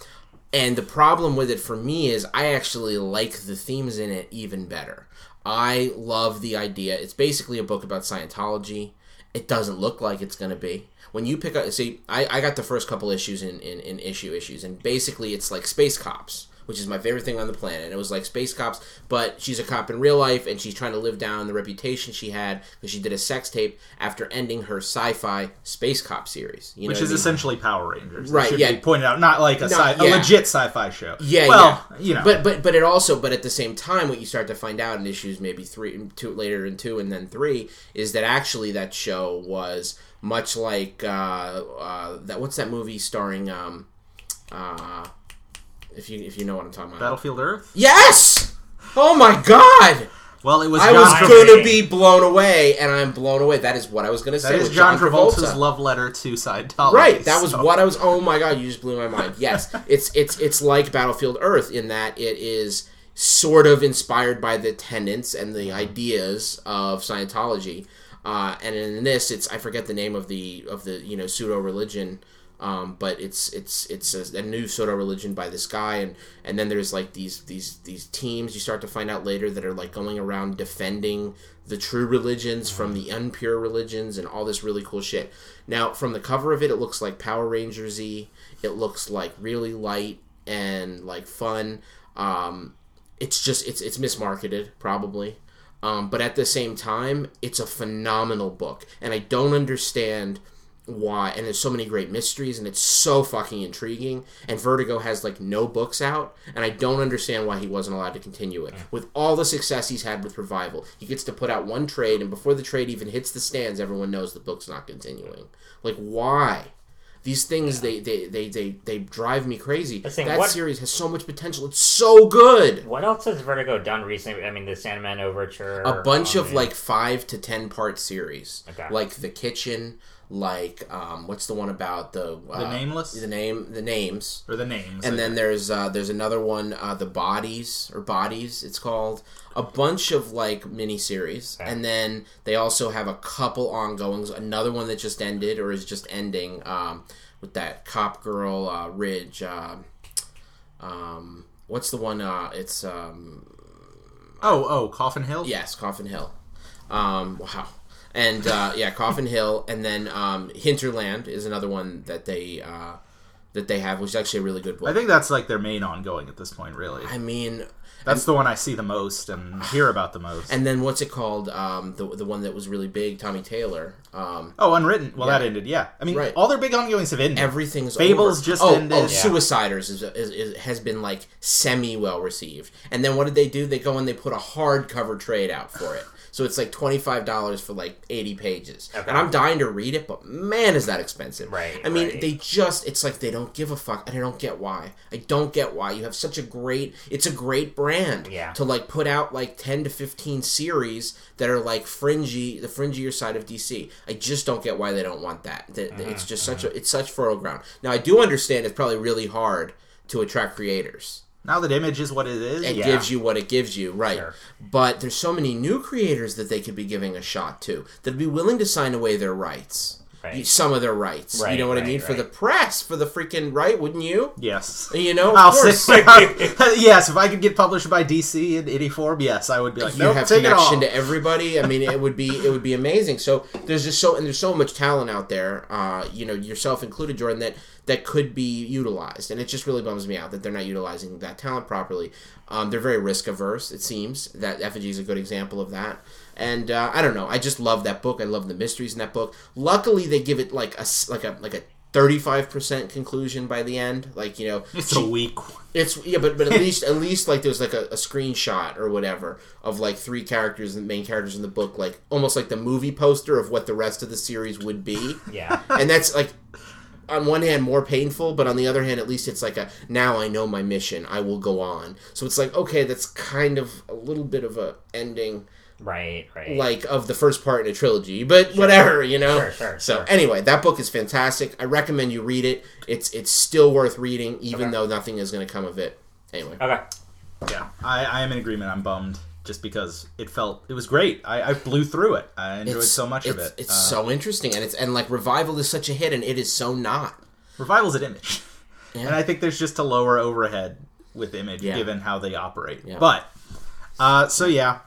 and the problem with it for me is I actually like the themes in it even better. I love the idea. It's basically a book about Scientology. It doesn't look like it's going to be. When you pick up, see, I, I got the first couple issues in, in, in issue issues, and basically it's like space cops which is my favorite thing on the planet. And it was like space cops, but she's a cop in real life, and she's trying to live down the reputation she had because she did a sex tape after ending her sci-fi space cop series. You Which know is I mean? essentially Power Rangers. Right, should yeah. Be pointed out, not like a, sci- a legit sci-fi show. Yeah, Well, yeah. you know. But but but it also but at the same time, what you start to find out in issues maybe three, two later in two, and then three is that actually that show was much like uh, uh, that. What's that movie starring? Um, uh, if you if you know what I'm talking about. Battlefield Earth. Yes. Oh my God! Well, it was. I John was Tra- going to be blown away, and I'm blown away. That is what I was going to say. That is John John Travolta's love letter to Scientology. Right. That was so- what I was. Oh my god! You just blew my mind. Yes, it's it's it's like Battlefield Earth in that it is sort of inspired by the tenets and the ideas of Scientology. Uh, and in this, it's I forget the name of the of the you know pseudo religion. Um, but it's it's it's a, a new of religion by this guy, and and then there's like these these these teams you start to find out later that are like going around defending the true religions from the impure religions and all this really cool shit. Now, from the cover of it, it looks like Power Rangers y. It looks like really light and like fun. Um, it's just it's it's mismarketed probably. Um, but at the same time, it's a phenomenal book, and I don't understand why. And there's so many great mysteries, and it's so fucking intriguing. And Vertigo has like no books out, and I don't understand why he wasn't allowed to continue it. With all the success he's had with Revival, he gets to put out one trade, and before the trade even hits the stands, everyone knows the book's not continuing. Like why? These things they, they, they, they, they drive me crazy. That what- series has so much potential. It's so good. What else has Vertigo done recently? I mean, the Sandman Overture. a bunch um, of like five to ten part series, Okay. like the kitchen, like um, what's the one about the uh, The Nameless? the name, the names, or the names. and then there's uh, there's another one, uh, the bodies or bodies, it's called. A bunch of like mini series, Okay. and then they also have a couple ongoings. Another one that just ended or is just ending um, with that cop girl uh, Ridge. Uh, um, what's the one? Uh, it's um, oh, oh, Coffin Hill. Yes, Coffin Hill. Um, wow. And uh, yeah, Coffin Hill, and then um, Hinterland is another one that they uh, that they have, which is actually a really good book. I think that's like their main ongoing at this point. Really, I mean, that's the one I see the most and hear about the most. and then what's it called? Um, the the one that was really big, Tommy Taylor. Um, oh, Unwritten. Well, Yeah. that ended. Yeah, I mean, Right. all their big ongoings have ended. everything's Fables over. just oh, ended. Oh, Yeah. Suiciders is, is, is has been like semi well received. And then what did they do? They go and they put a hardcover trade out for it. So it's like twenty five dollars for like eighty pages, Okay. and I'm dying to read it, but man, is that expensive! Right, I mean, right. they just it's like they don't give a fuck, and I don't get why. I don't get why you have such a great. It's a great brand. Yeah. To like put out like ten to fifteen series that are like fringy, the fringier side of DC. I just don't get why they don't want that. That- Mm-hmm, It's just such a it's such fertile ground. Now I do understand it's probably really hard to attract creators. Now that Image is what it is. It yeah. gives you what it gives you, right? Sure. But there's so many new creators that they could be giving a shot to that'd be willing to sign away their rights. Right. Some of their rights. you know what I right, mean? For the press, for the freaking right, wouldn't you? Yes. You know, I'll say yes. If I could get published by DC in any form, yes, I would be like, you nope, have take it all. connection to everybody. I mean, it would be it would be amazing. So there's just so and there's so much talent out there. Uh, you know, yourself included, Jordan, that that could be utilized, and it just really bums me out that they're not utilizing that talent properly. Um, they're very risk averse. It seems that Effigy is a good example of that. And uh, I don't know. I just love that book. I love the mysteries in that book. Luckily, they give it like a like a like a. 35% conclusion by the end like you know It's she- a weak. it's yeah, but but at least at least like there's like a, a screenshot or whatever of like three characters, the main characters in the book, like almost like the movie poster of what the rest of the series would be, Yeah. and that's like on one hand more painful, but on the other hand, at least it's like a now I know my mission, I will go on. So it's like okay, that's kind of a little bit of a ending Right. Right. like of the first part in a trilogy, but whatever, you know. Sure, sure, so sure. anyway, that book is fantastic. I recommend you read it. It's it's still worth reading, even Okay. though nothing is going to come of it. Anyway. okay. Yeah, I, I am in agreement. I'm bummed just because it felt it was great. I, I blew through it. I enjoyed so much of it. It's Uh, so interesting, and it's and like revival is such a hit, and it is so not. Revival's an Image, Yeah. and I think there's just a lower overhead with Image Yeah. given how they operate. Yeah. But uh, so yeah,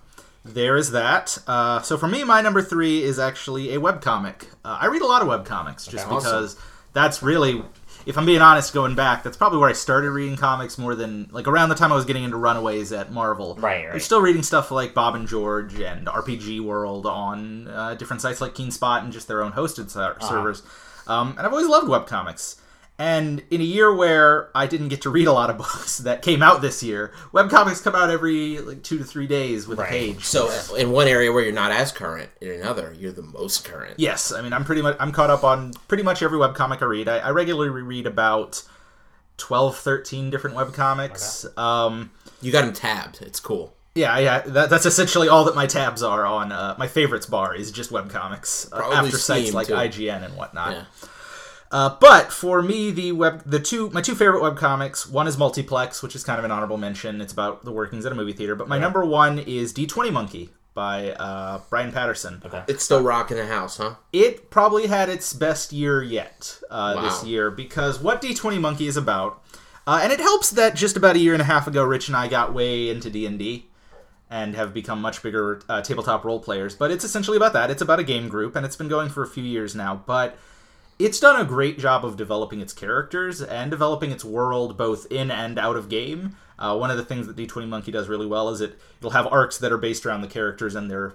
there is that. Uh, so for me, my number three is actually a webcomic. Uh, I read a lot of webcomics just Okay. because that's really if I'm being honest, going back, that's probably where I started reading comics more than like around the time I was getting into Runaways at Marvel. Right, right. I was still reading stuff like Bob and George and RPG World on uh, different sites like KeenSpot and just their own hosted ser- Uh-huh. servers. Um, and I've always loved webcomics. And in a year where I didn't get to read a lot of books that came out this year, webcomics come out every like two to three days with Right. a page. So in one area where you're not as current, in another you're the most current. Yes, I mean I'm pretty much I'm caught up on pretty much every webcomic I read. I, I regularly read about 12, 13 different webcomics. Um, You got them tabbed. It's cool. yeah, yeah, that, that's essentially all that my tabs are on. Uh, my favorites bar is just webcomics uh, Probably after sites like too. IGN and whatnot. Yeah. Uh, but for me, the web, the two, my two favorite web comics. one is Multiplex, which is kind of an honorable mention. It's about the workings at a movie theater. But my number one is D20 Monkey by uh, Brian Patterson. Okay. It's still rocking the house, huh? It probably had its best year yet uh, this year because what D20 Monkey is about, uh, and it helps that just about a year and a half ago, Rich and I got way into D and D and have become much bigger uh, tabletop role players. But it's essentially about that. It's about a game group, and it's been going for a few years now. But it's done a great job of developing its characters and developing its world both in and out of game. Uh, one of the things that D20 Monkey does really well is it it'll have arcs that are based around the characters and their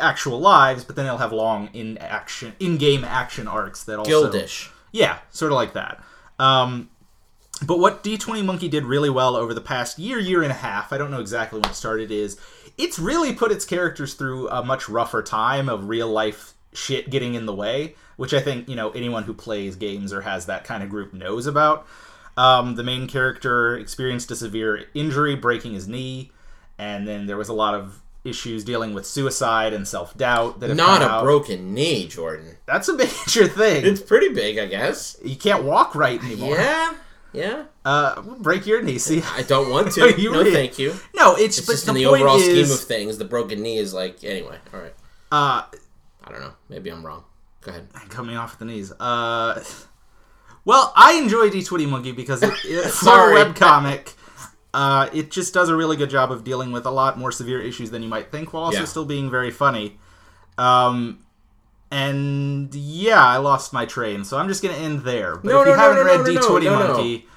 actual lives, but then it'll have long in action in game action arcs that also Gildish. yeah, sort of like that. Um, but what D20 Monkey did really well over the past year, year and a half, I don't know exactly when it started, is it's really put its characters through a much rougher time of real life shit getting in the way, which I think, you know, anyone who plays games or has that kind of group knows about. Um, the main character experienced a severe injury, breaking his knee, and then there was a lot of issues dealing with suicide and self doubt that Not a out. broken knee, Jordan. That's a major thing. It's pretty big, I guess. You can't walk right anymore. Yeah, yeah. Uh, break your knee. See, I don't want to. You no, really- thank you. no, it's, It's but just the in the overall is, scheme of things, the broken knee is like anyway. All right. uh, I don't know. Maybe I'm wrong. Go ahead. coming off at the knees. Uh, well, I enjoy D20 Monkey because it, it, for a webcomic, uh, it just does a really good job of dealing with a lot more severe issues than you might think, while also Yeah. still being very funny. Um, and yeah, I lost my train, so I'm just gonna end there. But No, if you no, haven't no, read no, no, D20 no, no. Monkey,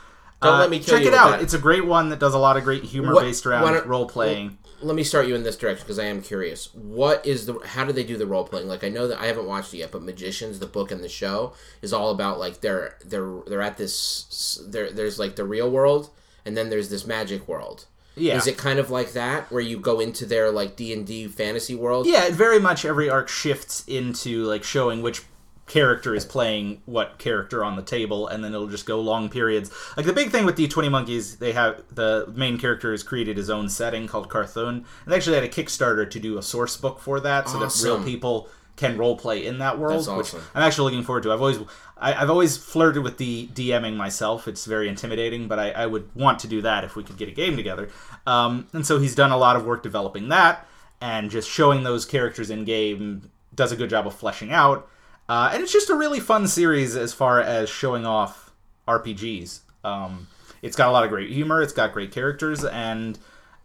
Don't uh, let me kill check it out. that. It's a great one that does a lot of great humor What- based around role playing. Let me start you in this direction because I am curious. What is the? How do they do the role playing? Like I know that I haven't watched it yet, but Magicians, the book and the show, is all about like they're they're they're at this. There, there's like the real world, and then there's this magic world. Yeah. Is it kind of like that where you go into their like D and D fantasy world? Yeah, very much every arc shifts into like showing which character is playing what character on the table, and then it'll just go long periods. Like the big thing with D20 Monkeys, they have the main character has created his own setting called Carthon, and they actually had a Kickstarter to do a source book for that, so that real people can role play in that world, awesome. which I'm actually looking forward to. I've always I, I've always flirted with the DMing myself. It's very intimidating, but I, I would want to do that if we could get a game together. Um, and so he's done a lot of work developing that and just showing those characters in game. Does a good job of fleshing out, uh, and it's just a really fun series as far as showing off RPGs. Um, it's got a lot of great humor. It's got great characters, and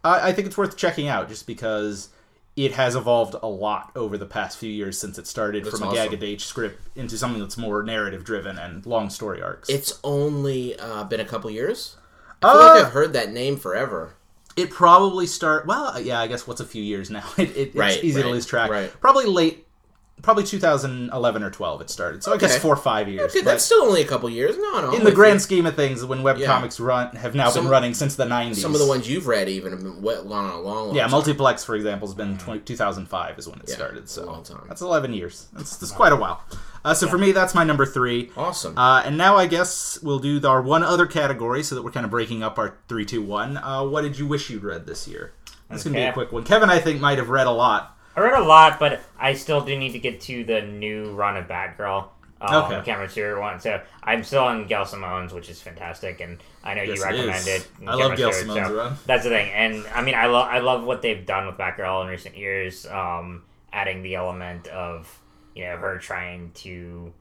I, I think it's worth checking out just because it has evolved a lot over the past few years since it started That's from a awesome. Gag H script into something that's more narrative driven and long story arcs. It's only uh, been a couple years. I feel like Uh, I've heard that name forever. it probably start well, yeah. I guess what's a few years now. It, it, it's Right, easy to lose track. right. Probably late, probably 2011 or 12. It started. So I guess four or five years. Okay, that's still only a couple years. No, no. In the grand you. scheme of things, when webcomics run have now Some- been running since the 90s. some of the ones you've read even have been wet, long, long, long. Yeah, time. Multiplex, for example, has been 20, 2005 is when it Yeah, started. a So long time. that's 11 years. That's, that's quite a while. Uh, so for me, that's my number three. Awesome. Uh, and now I guess we'll do our one other category so that we're kind of breaking up our three, two, one. Uh, what did you wish you'd read this year? That's gonna be a quick one. Kevin, I think, might have read a lot. I read a lot, but I still do need to get to the new run of Batgirl. Um, Okay. Cameron Stewart one. So I'm still on Gail Simone's, which is fantastic, and I know Yes, you it recommend is. it. I love Gail Simone's so run. That's the thing, and I mean, I love I love what they've done with Batgirl in recent years, um, adding the element of you know her trying to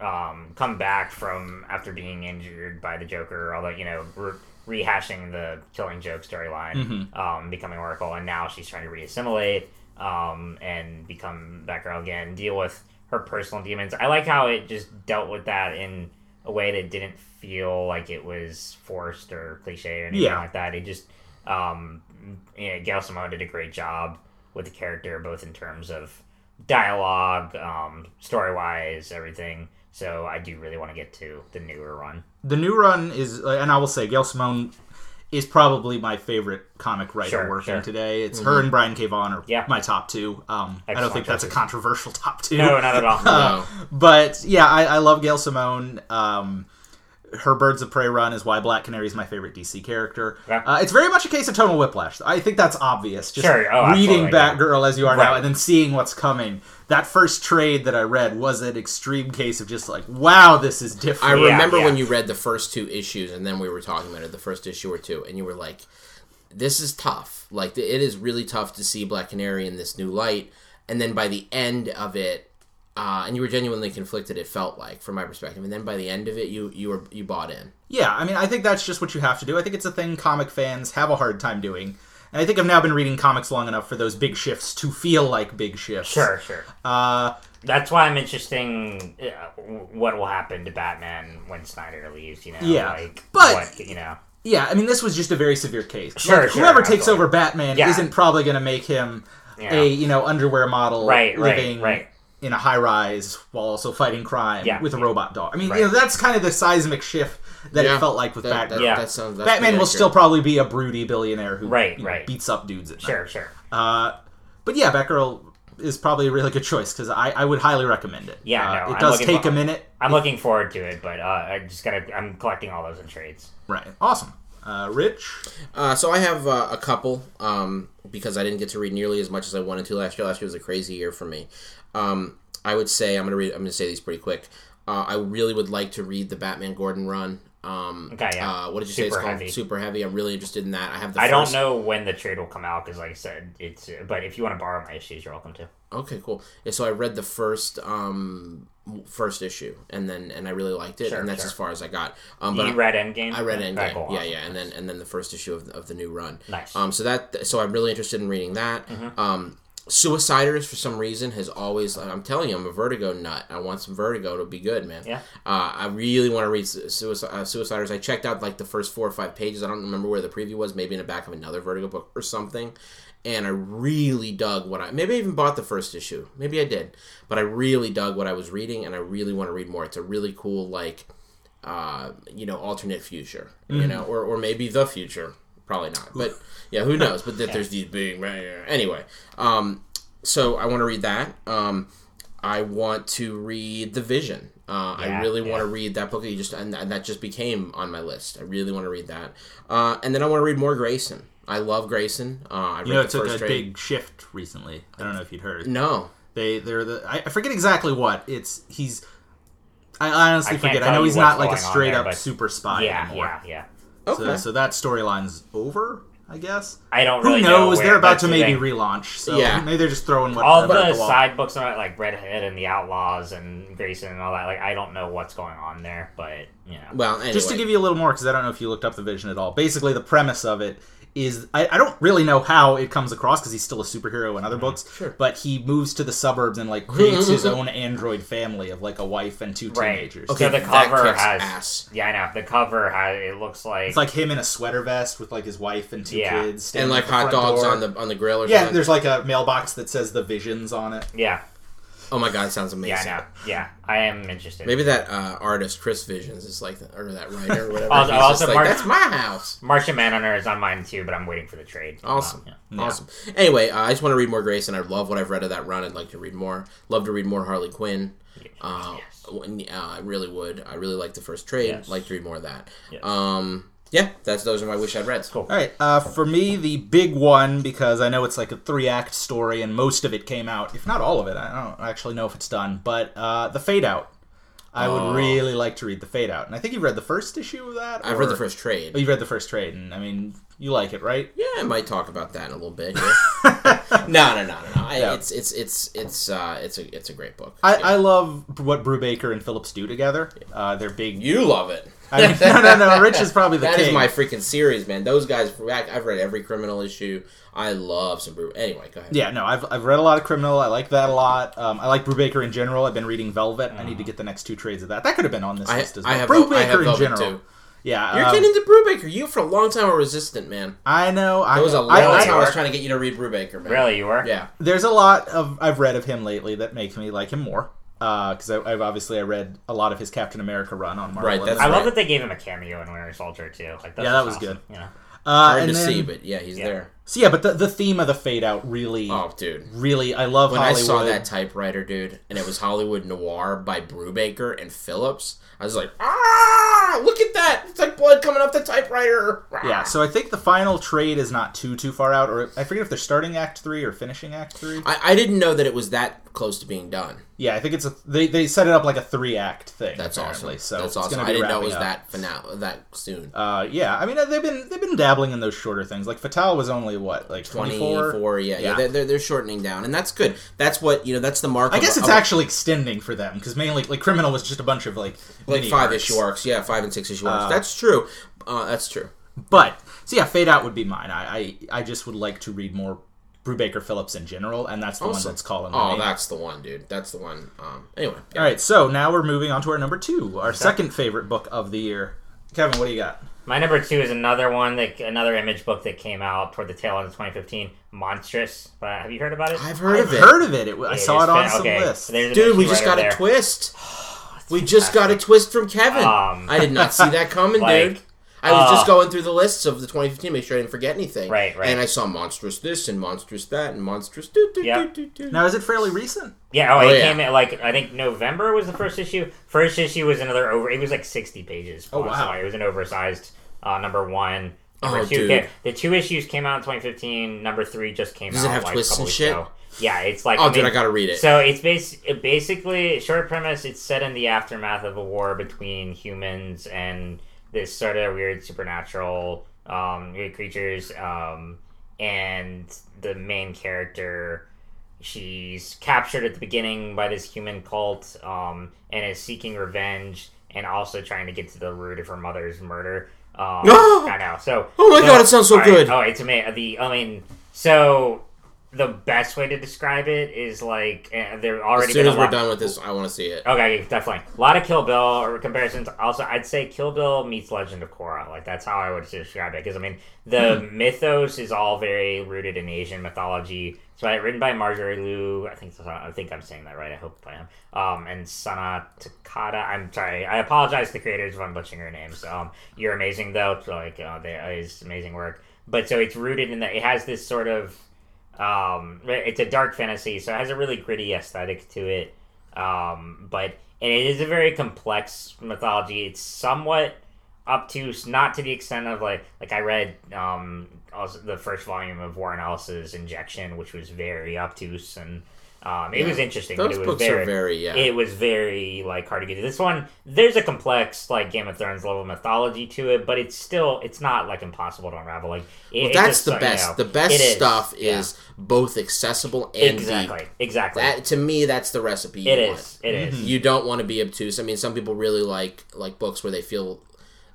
um, come back from after being injured by the Joker, although you know re- rehashing the Killing Joke storyline, Mm-hmm. um, becoming Oracle, and now she's trying to reassimilate um, and become Batgirl again, deal with her personal demons. I like how it just dealt with that in a way that didn't feel like it was forced or cliche or anything Yeah. like that. It just um, yeah, Gail Simone did a great job with the character, both in terms of dialogue, um, story wise, everything. So I do really want to get to the newer run. The new run is, and I will say, Gail Simone is probably my favorite comic writer Sure, working sure. today. It's her and Brian K. Vaughan are Yeah. my top two. Um, I don't think that's a controversial top two. No, not at all. No. but yeah, I, I love Gail Simone. Um, her Birds of Prey run is why Black Canary is my favorite DC character. Yeah. Uh, it's very much a case of tonal whiplash. I think that's obvious. Just Sure. Oh, reading absolutely, yeah. Batgirl as you are now and then seeing what's coming. That first trade that I read was an extreme case of just like, wow, this is I different. Yeah, remember yeah. when you read the first two issues, and then we were talking about it, the first issue or two, and you were like, "This is tough. Like, it is really tough to see Black Canary in this new light." And then by the end of it, uh, and you were genuinely conflicted. It felt like, from my perspective, and then by the end of it, you you were you bought in. Yeah, I mean, I think that's just what you have to do. I think it's a thing comic fans have a hard time doing. And I think I've now been reading comics long enough for those big shifts to feel like big shifts. Sure, sure. Uh, That's why I'm interesting. Uh, what will happen to Batman when Snyder leaves? You know, Yeah, like but- what, you know, yeah, I mean, this was just a very severe case. Sure, Like, sure, whoever takes over Batman Yeah. isn't probably going to make him Yeah. a you know underwear model Right, right, right. In a high rise while also fighting crime Yeah, with a robot dog. I mean, Right. you know, that's kind of the seismic shift that Yeah, it felt like with that, Batman. That, Yeah. that sounds. That's Batman will accurate. still probably be a broody billionaire who Right, you know, right. beats up dudes at night. sure, sure. Uh, but yeah, Batgirl is probably a really good choice because I, I would highly recommend it. Yeah, Uh, no, it does take for- a minute. I'm looking forward to it, but uh, I just gotta. I'm collecting all those in trades. Right, awesome. Uh, Rich, Uh, so I have uh, a couple um, because I didn't get to read nearly as much as I wanted to last year. Last year was a crazy year for me. Um, I would say I'm gonna read. I'm gonna say these pretty quick. Uh, I really would like to read the Batman Gordon run. Um, Okay, yeah. Uh, what did you say Super it's called? heavy. Super heavy. I'm really interested in that. I have the. I don't know when the trade will come out because, like I said, it's. Uh, but if you want to borrow my issues, you're welcome to. Okay, cool. Yeah, so I read the first um, first issue, and then and I really liked it, Sure, and that's sure. as far as I got. Um, but you I- read Endgame. I read Endgame. cool, yeah, awesome. yeah, and then and then the first issue of, of the new run. Nice. Um, so that so I'm really interested in reading that. Mm-hmm. Um, Suiciders for some reason has always I'm telling you I'm a Vertigo nut. I want some Vertigo to be good, man. Yeah. Uh, I really want to read Suicide, uh, Suiciders. I checked out like the first four or five pages. I don't remember where the preview was. Maybe in the back of another Vertigo book or something. And I really dug what I maybe I even bought the first issue. Maybe I did, but I really dug what I was reading, and I really want to read more. It's a really cool like uh, you know, alternate future, you know, or, or maybe the future. Probably not, but yeah, who knows? But that there's these big anyway. Um, so I want to read that. Um, I want to read The Vision. Uh, I really yeah. want to read that book. that You just and, and that just became on my list. I really want to read that. Uh, and then I want to read more Grayson. I love Grayson. Uh, I read you know, the it took first a trade. big shift recently. I don't know if you'd heard. No, They they're the I, I forget exactly what it's. He's. I honestly I forget. I know he's not like a straight there, up super spy yeah, anymore. yeah, yeah. Okay. So, so that storyline's over. I guess. I don't Who really know. knows? where- They're about to maybe thing. relaunch. So Yeah. maybe they're just throwing what all whatever the the wall. side books on it, like Red Hood and the Outlaws and Grayson and all that. Like I don't know what's going on there, but you know. well, anyway. Just to give you a little more, because I don't know if you looked up the vision at all. Basically, the premise of it is I, I don't really know how it comes across because he's still a superhero in other books. Mm-hmm. Sure. But he moves to the suburbs and like creates his own android family of like a wife and two Right. teenagers. Okay, so the cover has. ass. Yeah, I know. The cover has. It looks like. It's like him in a sweater vest with like his wife and two Yeah. kids, and like hot dogs door. on the on the grill or something. Yeah, something. there's like a mailbox that says the visions on it. yeah, Oh my god, it sounds amazing. yeah, I know. Yeah, I am interested. Maybe that uh, artist Chris Visions is like, or that writer or whatever. Also- He's also just like, Mark- that's my house. Martian Manhunter is on mine too, but I'm waiting for the trade. Awesome, Yeah. Yeah. awesome. Anyway, uh, I just want to read more Grace, and I love what I've read of that run. I'd like to read more. Love to read more Harley Quinn. Uh, when- uh, I really would. I really like the first trade. Yes. Like to read more of that. Yes. Um, yeah, that's those are my wish I'd read. Cool. All right, uh, for me, the big one because I know it's like a three act story and most of it came out, if not all of it. I don't actually know if it's done, but uh, the Fade Out. I Oh. would really like to read the Fade Out, and I think you've read the first issue of that. I've read the first trade. Oh, you've read the first trade, and I mean, you like it, right? Yeah, I might talk about that in a little bit. Here. no, no, no, no, no. I, Yeah. It's it's it's it's uh, it's a it's a great book. I, Yeah. I love what Brubaker and Phillips do together. Uh, they're big. you love it. I mean, no, no, no. Rich is probably the That king. is my freaking series, man. Those guys, I've read every criminal issue. I love some Brew. Anyway, go ahead. Yeah, no, I've, I've read a lot of Criminal. I like that a lot. Um, I like Brubaker in general. I've been reading Velvet. I need to get the next two trades of that. That could have been on this I, list as I well. have, Brubaker I have in Velvet general. too. Yeah, You're um, getting into Brubaker. You for a long time were resistant, man. I know. I It was a long I- time I- I was trying to get you to read Brubaker, man. Really, you were? Yeah. there's a lot of I've read of him lately that makes me like him more. Because I I've obviously I read a lot of his Captain America run on Marvel. Right, that's I then- love that they gave him a cameo in Winter Soldier too. Like that's Yeah, that was awesome, good. You know? uh, Hard and to then- see, but yeah, he's Yeah. there. So yeah, but the, the theme of the fade out really, Oh, dude. really, I love When Hollywood. I saw that typewriter, dude, and it was Hollywood Noir by Brubaker and Phillips, I was like, ah, look at that! It's like blood coming off the typewriter. Ah. Yeah, so I think the final trade is not too too far out, or I forget if they're starting Act Three or finishing Act Three. I, I didn't know that it was that close to being done. Yeah, I think it's a they, they set it up like a three act thing. That's apparently, awesome. So That's it's awesome. gonna I didn't know it was up. that finale that soon. Uh, yeah, I mean they've been they've been dabbling in those shorter things. Like Fatal was only what like twenty 24, four. yeah, yeah, Yeah. They're, they're, shortening down, and that's good. That's what you know. That's the mark. I guess it's a- actually extending for them because mainly like Criminal was just a bunch of like like five arcs. issue arcs. Yeah, five and six issue arcs. Uh, that's true. Uh, that's true. But so yeah, Fade Out would be mine. I, I I just would like to read more Brubaker Phillips in general, and that's the one that's calling. Oh, name. that's the one, dude. That's the one. Um, anyway, yeah. All right, so now we're moving on to our number two, our second favorite book of the year. Kevin, what do you got? My number two is another one that another image book that came out toward the tail end of 2015, Monstrous. But have you heard about it? I've heard I've of it, heard of it. it I It saw is it on fan- some okay, list. so dude. We just right got over a there. twist. we just got a twist from Kevin. Um, I did not see that coming, like, dude. I was just uh, going through the lists of the 2015, make sure I didn't forget anything. Right, right. And I saw monstrous this and monstrous that and monstrous do do Yep. do do do. Now, is it fairly recent? Yeah, oh, Oh, it yeah. came in like I think November was the first issue. First issue was another over. It was like sixty pages. Oh, wow. so It was an oversized uh, number one. Number Oh, two, dude. ca- the two issues came out in 2015. Number three just came Does out. it have like, twists and shit? ago. Yeah, it's like Oh, I dude, I gotta read it. So it's bas- it basically short premise. It's set in the aftermath of a war between humans and this sort of weird supernatural um, weird creatures. Um, and the main character, she's captured at the beginning by this human cult um, and is seeking revenge and also trying to get to the root of her mother's murder. Um, I know. So Oh my God, it sounds so right. good. Oh, it's amazing. The I mean, so the best way to describe it is like uh, they're already as soon as we're lot- done with this, I want to see it. Okay, definitely. A lot of Kill Bill comparisons. Also, I'd say Kill Bill meets Legend of Korra. Like that's how I would describe it. Because I mean, the Hmm. mythos is all very rooted in Asian mythology. It's by, written by Marjorie Liu. I think I think I'm saying that right. I hope I am. Um, and Sana Takeda. I'm sorry. I apologize to the creators if I'm butchering your names. Um, you're amazing though. It's like uh, they, it's amazing work. But so it's rooted in that. It has this sort of um, it's a dark fantasy, so it has a really gritty aesthetic to it. Um, but and it is a very complex mythology. It's somewhat obtuse, not to the extent of like like I read um, also the first volume of Warren Ellis's Injection, which was very obtuse and um, it was interesting. but Those it was books very, are very yeah. it was very like hard to get to. This one, there's a complex like Game of Thrones level mythology to it, but it's still it's not like impossible to unravel. Like it, well, that's just, the you best. know, the best is. stuff Yeah. is both accessible and exactly, deep. exactly. That to me, that's the recipe. You it is. It is. You don't want to be obtuse. I mean, some people really like like books where they feel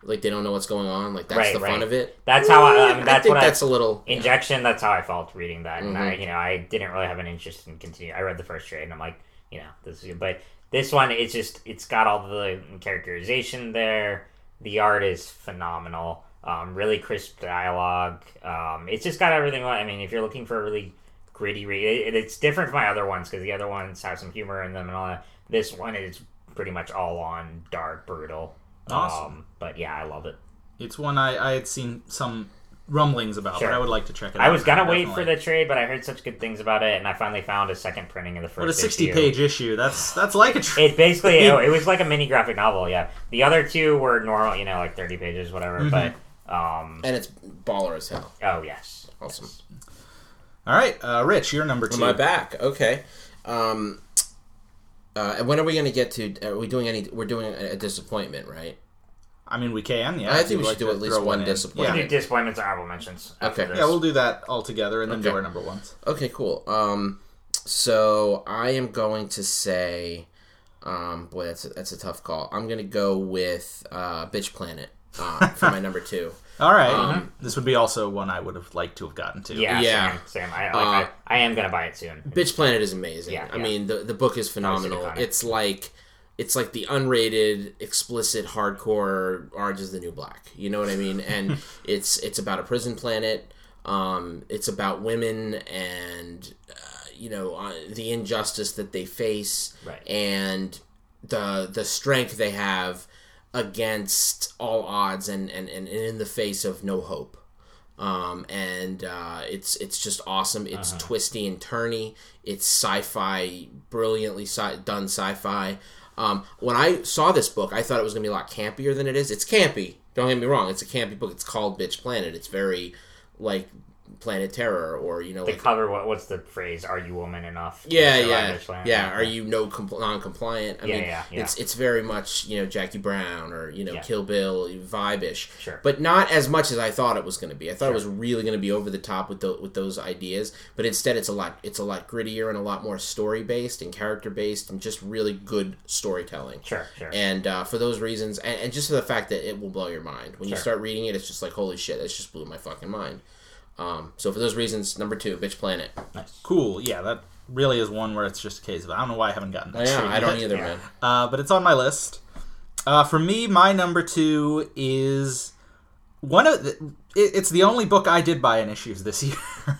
like they don't know what's going on. Like that's Right, the fun of it. That's how I- I mean, that's think what that's a little. yeah. Injection. That's how I felt reading that, and I, Mhm. you know, I didn't really have an interest in continue. I read the first trade, and I'm like, you know, this is, but this one, it's just, it's got all the characterization there. The art is phenomenal. Um, really crisp dialogue. Um, it's just got everything. I mean, if you're looking for a really gritty read, it, it's different from my other ones because the other ones have some humor in them and all that. This one is pretty much all on dark, brutal. Awesome. Um, but yeah, I love it. It's one I, I had seen some rumblings about, Sure. but I would like to check it out. I was gonna now, wait for the trade, but I heard such good things about it, and I finally found a second printing of the first. What a issue. sixty-page issue. That's that's like a. Tra- It basically oh, it was like a mini graphic novel. Yeah, the other two were normal, you know, like thirty pages, whatever. Mhm. But um, and it's baller as hell. oh yes, Awesome. All right, uh, Rich, you're number two. Am I back? Okay. Um, uh, and when are we going to get to? Are we doing any? We're doing a, a disappointment, right? I mean, we can. Yeah, I think you'd we should like do at least throw one in. disappointment. we Yeah. do disappointments or honorable mentions. Okay. this. yeah, we'll do that all together and then do our number ones. Okay, cool. Um, so I am going to say, Um, boy, that's a, that's a tough call. I'm gonna go with uh, Bitch Planet uh, for my number two. All right. Um, This would be also one I would have liked to have gotten to. Yeah, Yeah. same. same. I, like, Uh, I, I am gonna buy it soon. Bitch Planet is amazing. Yeah, I yeah. mean, the the book is phenomenal. It's like it's like the unrated, explicit, hardcore Orange is the New Black. You know what I mean? And it's it's about a prison planet. Um, it's about women and uh, you know uh, the injustice that they face Right. and the the strength they have against all odds and, and, and in the face of no hope um, and uh, it's it's just awesome. It's twisty and turny. It's sci-fi, brilliantly sci- done sci-fi. Um, when I saw this book, I thought it was gonna be a lot campier than it is. It's campy. Don't get me wrong. It's a campy book. It's called Bitch Planet. It's very like Planet Terror or you know The like cover. What, what's the phrase? Are you woman enough? yeah, yeah, yeah. Are you no compl- non-compliant? I Yeah, mean, yeah, yeah. it's it's very much you know Jackie Brown or you know Yeah. Kill Bill vibe-ish, Sure. but not as much as I thought it was going to be. I thought it was really going to be over the top with the, with those ideas, but instead it's a lot it's a lot grittier and a lot more story based and character based and just really good storytelling. Sure, sure. And uh, for those reasons, and, and just for the fact that it will blow your mind when you start reading it, it's just like holy shit, this just blew my fucking mind. Um, so for those reasons, number two, Bitch Planet. Nice. Cool. Yeah, that really is one where it's just a case of I don't know why I haven't gotten that. Yeah, straight I don't yet. either, Yeah. man. Uh, but it's on my list. Uh, for me, my number two is one of the, it, it's the only book I did buy in issues this year,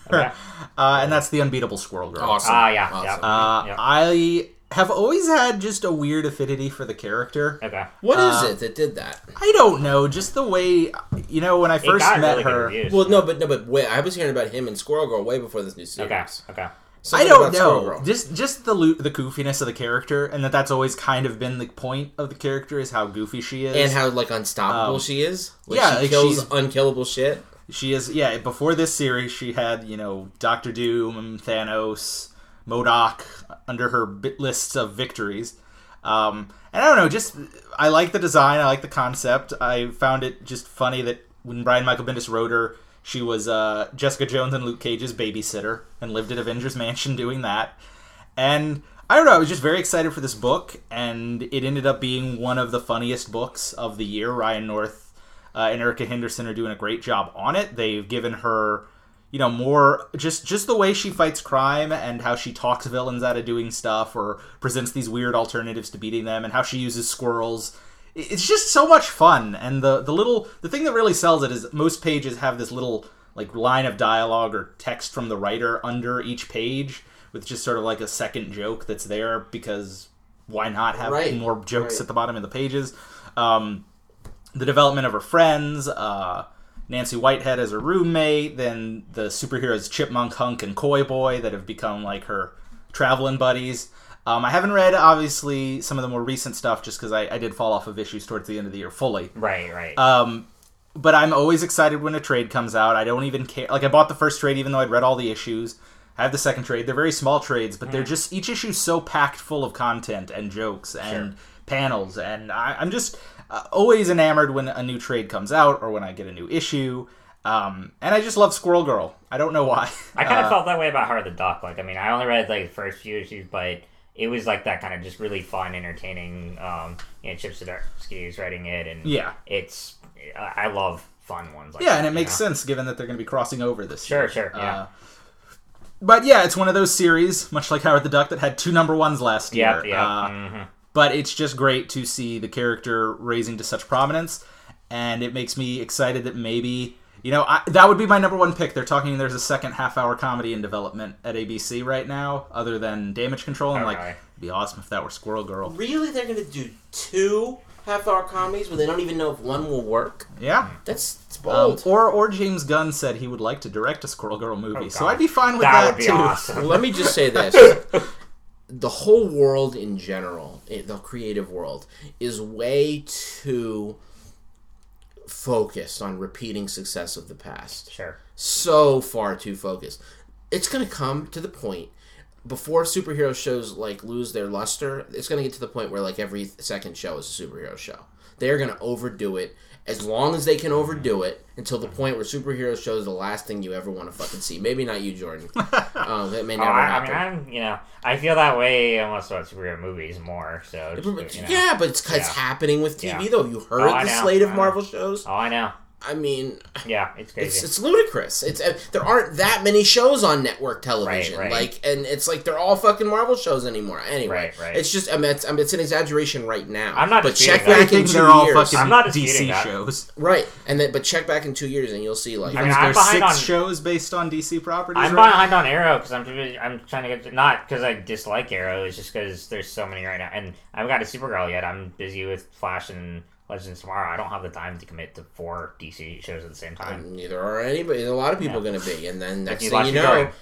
Okay. uh, and that's the Unbeatable Squirrel Girl. Awesome. Ah, yeah, Awesome. Uh, Yeah. I have always had just a weird affinity for the character. okay. What is Uh, it that did that? I don't know, just the way you know when I first got met really good her. reviews. Well, no, but no, but wait, I was hearing about him and Squirrel Girl way before this new series. Okay. Okay. I Something don't about Squirrel know. Girl. Just just the lo- the goofiness of the character, and that that's always kind of been the point of the character is how goofy she is. and how like unstoppable Um, she is. Like, yeah, she like, kills she's- unkillable shit. She is, yeah. Before this series, she had you know Doctor Doom, Thanos, MODOK under her bit lists of victories. Um, and I don't know, just I like the design, I like the concept. I found it just funny that when Brian Michael Bendis wrote her, she was uh, Jessica Jones and Luke Cage's babysitter and lived at Avengers Mansion doing that. And I don't know, I was just very excited for this book, and it ended up being one of the funniest books of the year. Ryan North uh, and Erica Henderson are doing a great job on it. They've given her, you know, more just just the way she fights crime and how she talks villains out of doing stuff or presents these weird alternatives to beating them, and how she uses squirrels. It's just so much fun, and the the little the thing that really sells it is most pages have this little like line of dialogue or text from the writer under each page with just sort of like a second joke that's there because why not have Right, more jokes right. at the bottom of the pages um, the development of her friends uh, nancy whitehead as her roommate then the superheroes chipmunk hunk and koi boy that have become like her traveling buddies um, i haven't read obviously some of the more recent stuff just because I, I did fall off of issues towards the end of the year fully Right. Right. um, but I'm always excited when a trade comes out. I don't even care. Like I bought the first trade even though I'd read all the issues. I have the second trade. They're very small trades, but they're just each issue so packed full of content and jokes and panels, and I, I'm just uh, always enamored when a new trade comes out or when I get a new issue. Um, and I just love Squirrel Girl. I don't know why. I kind of Uh, felt that way about Howard the Duck. Like, I mean, I only read like the first few issues, but it was like that kind of just really fun, entertaining. Um, you know, Chip Zdarsky is writing it, and Yeah. it's I love fun ones. Like Yeah, that, and it makes know? sense given that they're going to be crossing over this Sure, year. sure, sure. yeah. Uh, but yeah, it's one of those series, much like Howard the Duck, that had two number ones last Yep, year. yep. Uh, mhm. But it's just great to see the character raising to such prominence and it makes me excited that maybe you know I, that would be my number one pick they're talking there's a second half hour comedy in development at abc right now other than damage control i'm like Okay. it'd be awesome if that were squirrel girl Really, they're gonna do two half-hour comedies where they don't even know if one will work. yeah That's it's um, bold. or or james gunn said he would like to direct a squirrel girl movie Oh, so i'd be fine with that that, would be too awesome. Let me just say this: the whole world in general, eh, the creative world, is way too focused on repeating success of the past. Sure. so far too focused. It's gonna come to the point before superhero shows like lose their luster. It's gonna get to the point where like every second show is a superhero show. They're gonna overdo it, as long as they can overdo it until the point where superhero shows the last thing you ever want to fucking see. Maybe not you, Jordan. um, that may Oh, never I, I happen. mean, I'm, you know, I feel that way almost about superhero movies more. So, just, you know. Yeah, but it's, it's happening with TV Yeah. though. You heard Oh, the slate of Marvel shows. Oh, I know. I mean, Yeah, it's crazy. it's it's ludicrous. It's uh, there aren't that many shows on network television. Right, right. Like, and it's like they're all fucking Marvel shows anymore. Anyway, Right, right. it's just I mean, it's, I mean, it's an exaggeration right now. I'm not but check that. Back in two they're all years. fucking I'm not DC that. shows. Right, and then but check back in two years and you'll see like I mean, Is I'm behind six on- shows based on DC properties? I'm right behind on Arrow because I'm I'm trying to get to, not because I dislike Arrow. It's just because there's so many right now, and I haven't got a Supergirl yet. I'm busy with Flash and Legends tomorrow. I don't have the time to commit to four DC shows at the same time. neither are anybody. A lot of people going to be, and then next you thing you know, garden.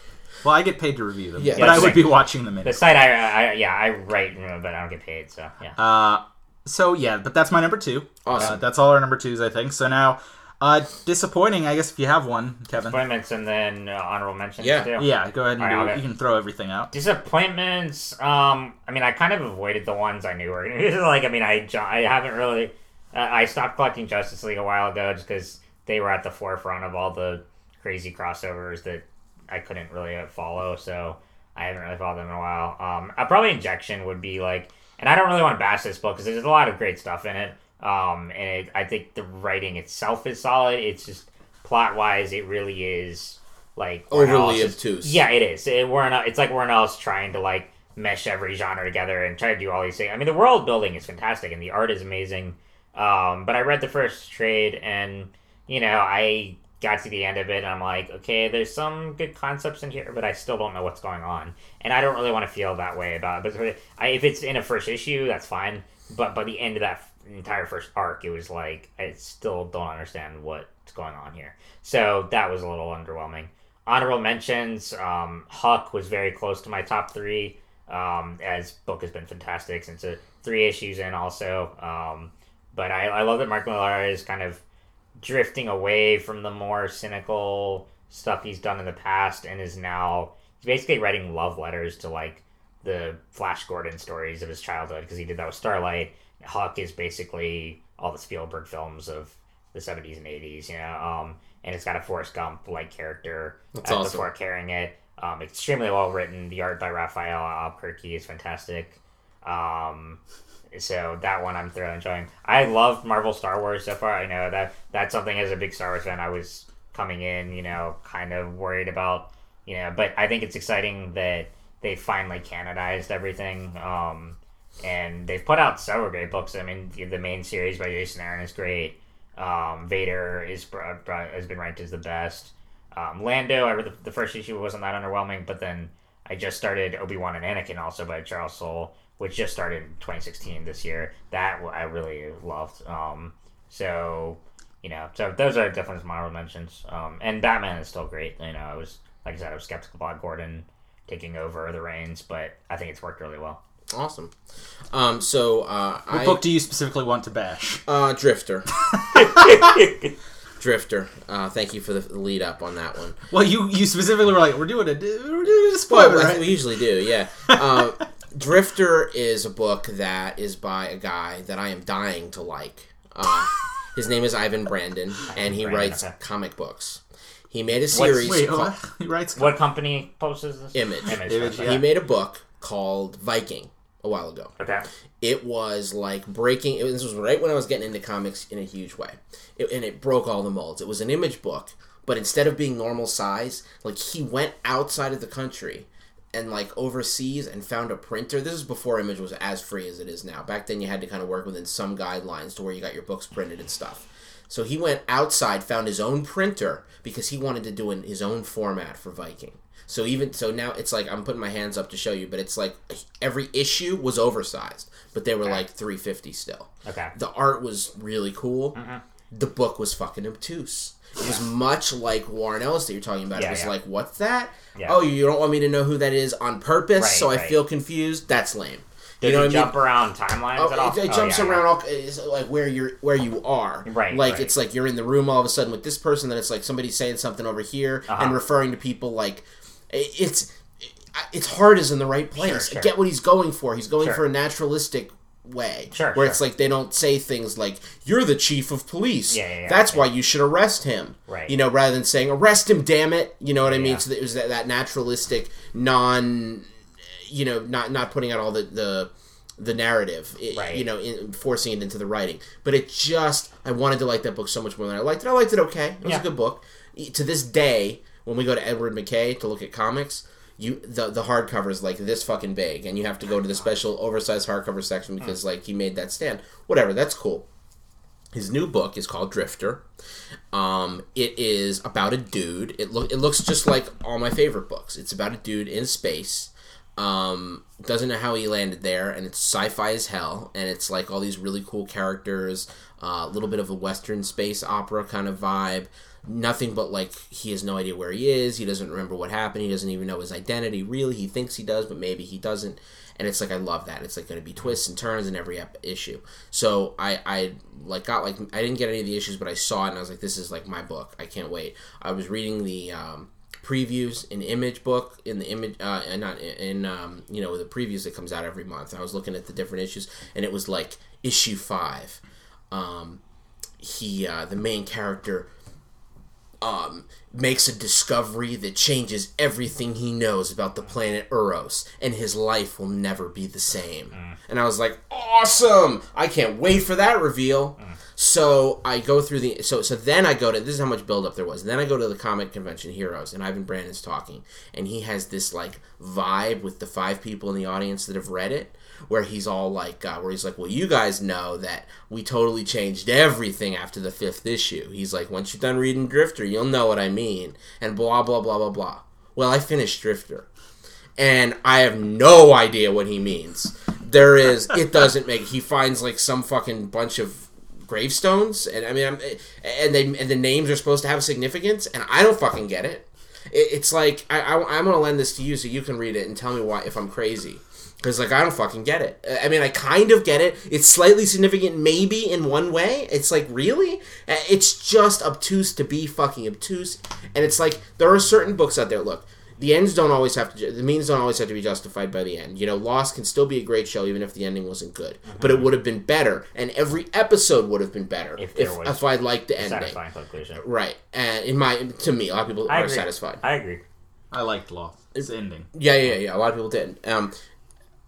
Well, I get paid to review them, Yeah. but Yeah, I would like- be watching them The anyway. site I, I yeah I write, you know, but I don't get paid. So yeah. Uh, so yeah, but that's my number two. Awesome. Uh, that's all our number twos, I think. So now, uh, disappointing, I guess, if you have one, Kevin. Appointments and then uh, honorable mentions Yeah. too. Yeah, go ahead and All right, do I'll it. get- You can throw everything out. Disappointments. Um, I mean, I kind of avoided the ones I knew were gonna like. I mean, I I haven't really. I stopped collecting Justice League a while ago just because they were at the forefront of all the crazy crossovers that I couldn't really uh, follow. So I haven't really followed them in a while. Um, I probably Injection would be like, and I don't really want to bash this book because there's a lot of great stuff in it. Um, and it, I think the writing itself is solid. It's just plot wise, it really is like Overly Ellis is- obtuse. Yeah, it is. It, Warren, it's like Warren Ellis trying to like mesh every genre together and try to do all these things. I mean, the world building is fantastic and the art is amazing. Um, but I read the first trade and you know I got to the end of it and I'm like, okay, there's some good concepts in here, but I still don't know what's going on, and I don't really want to feel that way about it. But I, if it's in a first issue, that's fine. But by the end of that entire first arc, it was like I still don't understand what's going on here. So that was a little underwhelming. Honorable mentions: um, Huck was very close to my top three. Um, as book has been fantastic since the three issues in also. Um, but I, I love that Mark Millar is kind of drifting away from the more cynical stuff he's done in the past and is now he's basically writing love letters to like the Flash Gordon stories of his childhood because he did that with Starlight. Huck is basically all the Spielberg films of the 70s and 80s, you know, um, and it's got a Forrest Gump like character That's at awesome. the fore carrying it. Um, extremely well written. The art by Rafael Albuquerque is fantastic. Um, so that one I'm thoroughly enjoying. I love Marvel Star Wars so far. I know that that's something as a big Star Wars fan I was coming in, you know, kind of worried about, you know, but I think it's exciting that they finally canonized everything. Um, and they've put out several great books. I mean, the, main series by Jason Aaron is great. Um, Vader is has been ranked as the best. Um, Lando, I read the, the first issue wasn't that underwhelming, but then I just started Obi Wan and Anakin also by Charles Soule, which just started in 2016 this year. That I really loved. Um, so you know, so those are definitely some honorable mentions. Um, and Batman is still great. You know, I was like I said, I was skeptical about Gordon taking over the reins, but I think it's worked really well. awesome. Um, so uh, What I book do you specifically want to bash? uh, Drifter. Drifter. Uh, thank you for the lead up on that one. Well, you you specifically were like, we're doing a we're doing a spoiler, Well, right? we usually do, yeah. Uh, Drifter is a book that is by a guy that I am dying to like. Uh, his name is Ivan Brandon, and he Brandon, writes okay. comic books. He made a series Wait, called what? He writes. What company posts this? Image. Image. Image, yeah. He made a book called Viking a while ago. Okay. It was like breaking. It this was right when I was getting into comics in a huge way, it, and it broke all the molds. It was an image book, but instead of being normal size, like he went outside of the country and like overseas and found a printer. This is before Image was as free as it is now. Back then, you had to kind of work within some guidelines to where you got your books printed and stuff. So he went outside, found his own printer because he wanted to do in his own format for Viking. So even so now it's like I'm putting my hands up to show you, but it's like every issue was oversized, but they were like 350 still. Okay. The art was really cool. Mm-hmm. The book was fucking obtuse. It was much like Warren Ellis that you're talking about. Yeah, it was yeah. like, what's that? Yeah. Oh, you don't want me to know who that is on purpose, Right, so I right. feel confused. That's lame. Does you know it I mean? jump around timelines at all? Oh, it, it Oh, jumps yeah. around all like where you're where you are. Right, Like right. it's like you're in the room all of a sudden with this person, then it's like somebody saying something over here Uh-huh. and referring to people like it's its heart is in the right place. sure. I get what he's going for. He's going Sure. for a naturalistic way. Sure, Where sure. it's like they don't say things like "You're the chief of police." Yeah, yeah, yeah, That's yeah. why you should arrest him. Right. You know, rather than saying "Arrest him, damn it." You know what I mean? So it was that, that naturalistic, non, you know, not not putting out all the the the narrative, Right. you know, in, forcing it into the writing. But it just, I wanted to like that book so much more than I liked it. I liked it okay. It was Yeah. a good book. To this day, when we go to Edward McKay to look at comics, you the the hardcover is like this fucking big, and you have to go to the special oversized hardcover section because like he made that stand. Whatever, that's cool. His new book is called Drifter. Um, it is about a dude. It look it looks just like all my favorite books. It's about a dude in space. Um, doesn't know how he landed there, and it's sci-fi as hell. And it's like all these really cool characters. uh, A little bit of a western space opera kind of vibe. Nothing but like he has no idea where he is. He doesn't remember what happened. He doesn't even know his identity. Really, he thinks he does, but maybe he doesn't. And it's like I love that. It's like going to be twists and turns in every issue. So I I like got like I didn't get any of the issues, but I saw it and I was like, this is like my book. I can't wait. I was reading the um, previews in image book in the image uh, and not in um, you know the previews that comes out every month. I was looking at the different issues and it was like issue five. Um, he uh, the main character um, makes a discovery that changes everything he knows about the planet Uros, and his life will never be the same. And I was like, awesome! I can't wait for that reveal. So I go through the so so then I go to this is how much buildup there was. Then I go to the comic convention Heroes, and Ivan Brandon's talking, and he has this like vibe with the five people in the audience that have read it, where he's all like, uh, where he's like, well, you guys know that we totally changed everything after the fifth issue. He's like, once you're done reading Drifter, you'll know what I mean, and blah blah blah blah blah. Well, I finished Drifter, and I have no idea what he means. There is, it doesn't make. He finds like some fucking bunch of gravestones, and I mean, I'm, and they and the names are supposed to have significance, and I don't fucking get it. it it's like I, I, I'm gonna lend this to you so you can read it and tell me why if I'm crazy. Because like I don't fucking get it. I mean, I kind of get it. It's slightly significant, maybe in one way. It's like really, Uh, it's just obtuse to be fucking obtuse. And it's like there are certain books out there. Look, the ends don't always have to. The means don't always have to be justified by the end. You know, Lost can still be a great show even if the ending wasn't good. But it would have been better, and every episode would have been better If if there if, was I liked the ending. Satisfying conclusion. Right, and in my to me, a lot of people I are agree. satisfied. I agree. I liked Lost's ending. Yeah, yeah, yeah. A lot of people did. Um,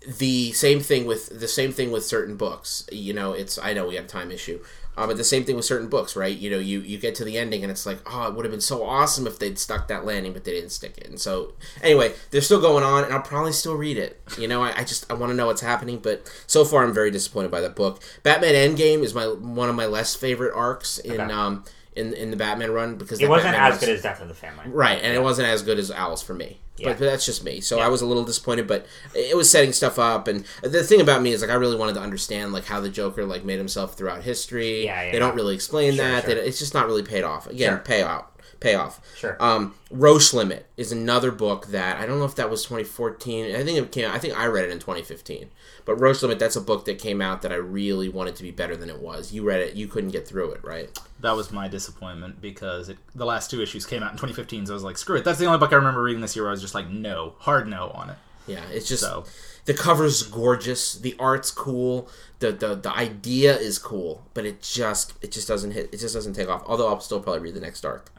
the same thing with the same thing with certain books. You know, it's I know we have a time issue, uh, but the same thing with certain books, right? You know, you you get to the ending and it's like, oh, it would have been so awesome if they'd stuck that landing, but they didn't stick it. And so, anyway, they're still going on, and I'll probably still read it. You know, I, I just I want to know what's happening, but so far I'm very disappointed by that book. Batman Endgame is my one of my less favorite arcs in Okay. um in in the Batman run because It that wasn't Batman as was- good as Death of the Family. Right, and it wasn't as good as Owls for me. Yeah. But, but that's just me. So I was a little disappointed, but it was setting stuff up. And the thing about me is like I really wanted to understand like how the Joker like made himself throughout history. Yeah, yeah, they don't really explain Sure, that. sure. They- it's just not really paid off. Again, Sure. pay out, pay off. Sure. Um, Roche Limit is another book that I don't know if that was 2014. I think it came. I think I read it in 2015. But Roche Limit, that's a book that came out that I really wanted to be better than it was. You read it, you couldn't get through it, right? That was my disappointment because it, the last two issues came out in 2015, so I was like, screw it. That's the only book I remember reading this year where I was just like, no, hard no on it. Yeah, it's just So- the cover's gorgeous, the art's cool, the, the the idea is cool, but it just it just doesn't hit. It just doesn't take off. Although I'll still probably read the next arc.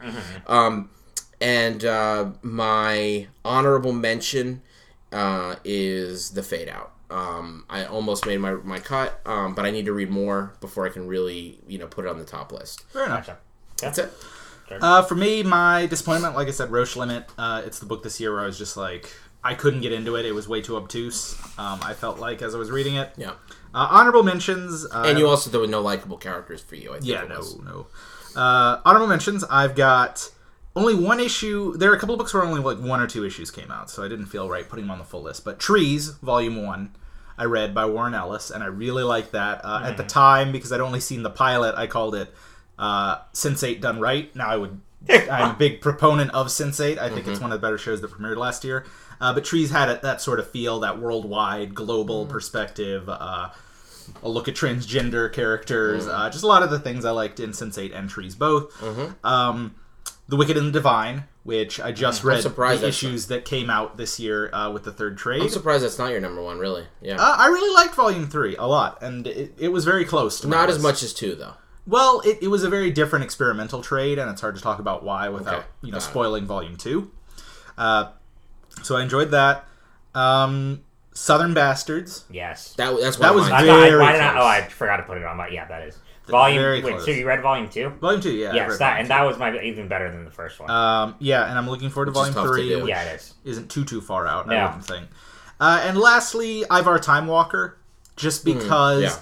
Um, and uh, my honorable mention uh, is the Fade Out. Um, I almost made my my cut, um, but I need to read more before I can really you know put it on the top list. Fair enough. Gotcha. That's it. Uh, for me, my disappointment, like I said, Roche Limit. Uh, it's the book this year where I was just like, I couldn't get into it. It was way too obtuse. Um, I felt like as I was reading it. Yeah, Uh, honorable mentions. Uh, and you also there were no likable characters for you. I think Yeah, it no, no. Uh, honorable mentions. I've got only one issue. There are a couple of books where only like one or two issues came out, so I didn't feel right putting them on the full list. But Trees, Volume One, I read by Warren Ellis, and I really liked that. Uh, At the time, because I'd only seen the pilot, I called it uh, Sense8 done right. Now I would. I'm a big proponent of Sense8. I think it's one of the better shows that premiered last year. Uh, but Trees had it, that sort of feel, that worldwide, global perspective. Uh, a look at transgender characters, uh, just a lot of the things I liked in Sense8 and Trees both. Um, the Wicked and the Divine which I just I'm read surprised the that's- issues that came out this year uh, with the third trade. I'm surprised that's not your number one, really. Yeah. Uh, I really liked Volume Three a lot, and it, it was very close to my not as list. much as two, though. Well, it, it was a very different experimental trade, and it's hard to talk about why without Okay, you know got it. spoiling Volume Two. Uh, so I enjoyed that. Um, Southern Bastards. Yes. That that's That one was of I mine. thought, I, very why did I, oh, I forgot to put it on my. Yeah, that is volume. very wait, close. so you read volume two? Volume Two, yeah. I yes, that Volume and that was my even better than the first one. Um, yeah, and I'm looking forward to Which is Volume tough to Three. do. which yeah, it is. isn't too too far out. No. I wouldn't think. Uh, and lastly, Ivar Timewalker, just because yeah.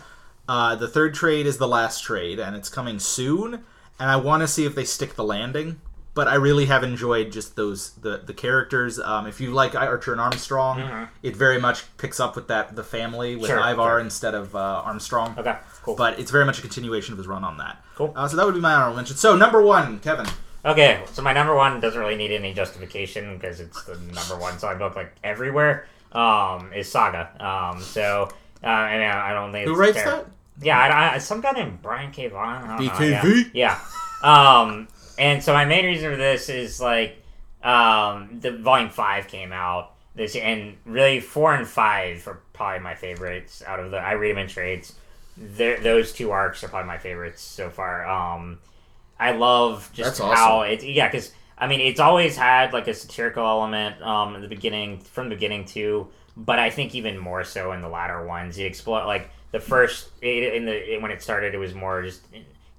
uh, the third trade is the last trade, and it's coming soon, and I want to see if they stick the landing. But I really have enjoyed just those the the characters. Um, if you like Archer and Armstrong, it very much picks up with that the family with Mm-hmm. Sure, Ivar sure. instead of uh, Armstrong. Okay, cool. But it's very much a continuation of his run on that. Cool. Uh, so that would be my honorable mention. So number one, Kevin. Okay, so my number one doesn't really need any justification because it's the number one song book like everywhere. Um, is Saga. Um, so uh, I mean, I don't think Who writes fair. that? Yeah, I, I, some guy named Brian K. Vaughan. I don't BKV? Yeah. yeah. Um, and so my main reason for this is like um, the volume five came out this, and really four and five are probably my favorites out of the. I read them in trades. Those two arcs are probably my favorites so far. Um, I love just how it's yeah, because I mean it's always had like a satirical element um in the beginning from the beginning too, but I think even more so in the latter ones. It explore like the first it, in the it, when it started, it was more just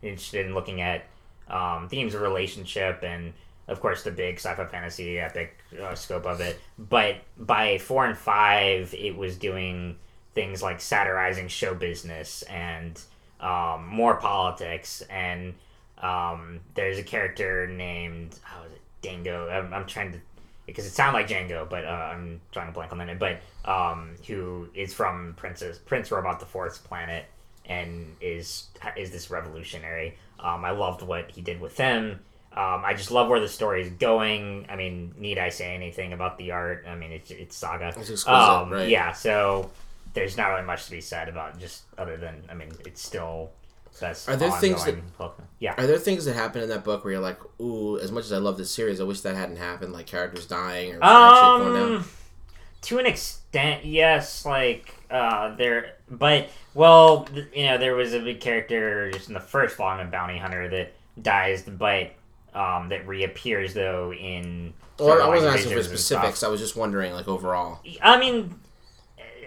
interested in looking at um, themes of relationship and of course the big sci-fi fantasy epic uh, scope of it. But by four and five, it was doing things like satirizing show business and um, more politics and um, there's a character named how is it Dengo. I'm, I'm trying to because it sounded like Django, but uh, I'm trying to blank on the name. But um, who is from Princess Prince Robot the Fourth's planet and is is this revolutionary. Um, I loved what he did with them. Um, I just love where the story is going. I mean, need I say anything about the art? I mean, it's it's Saga. It's exquisite, Um, right? Yeah, so there's not really much to be said about just other than I mean, it's still best. Are there things that- book. yeah, Are there things that happen in that book where you're like, ooh, as much as I love this series, I wish that hadn't happened, like characters dying or shit going down? Um, to an extent, yes. Like uh, there, but well, th- you know, there was a big character just in the first volume of Bounty Hunter that dies, but um, that reappears though in. Or I wasn't asking for specifics. I was just wondering, like overall, I mean,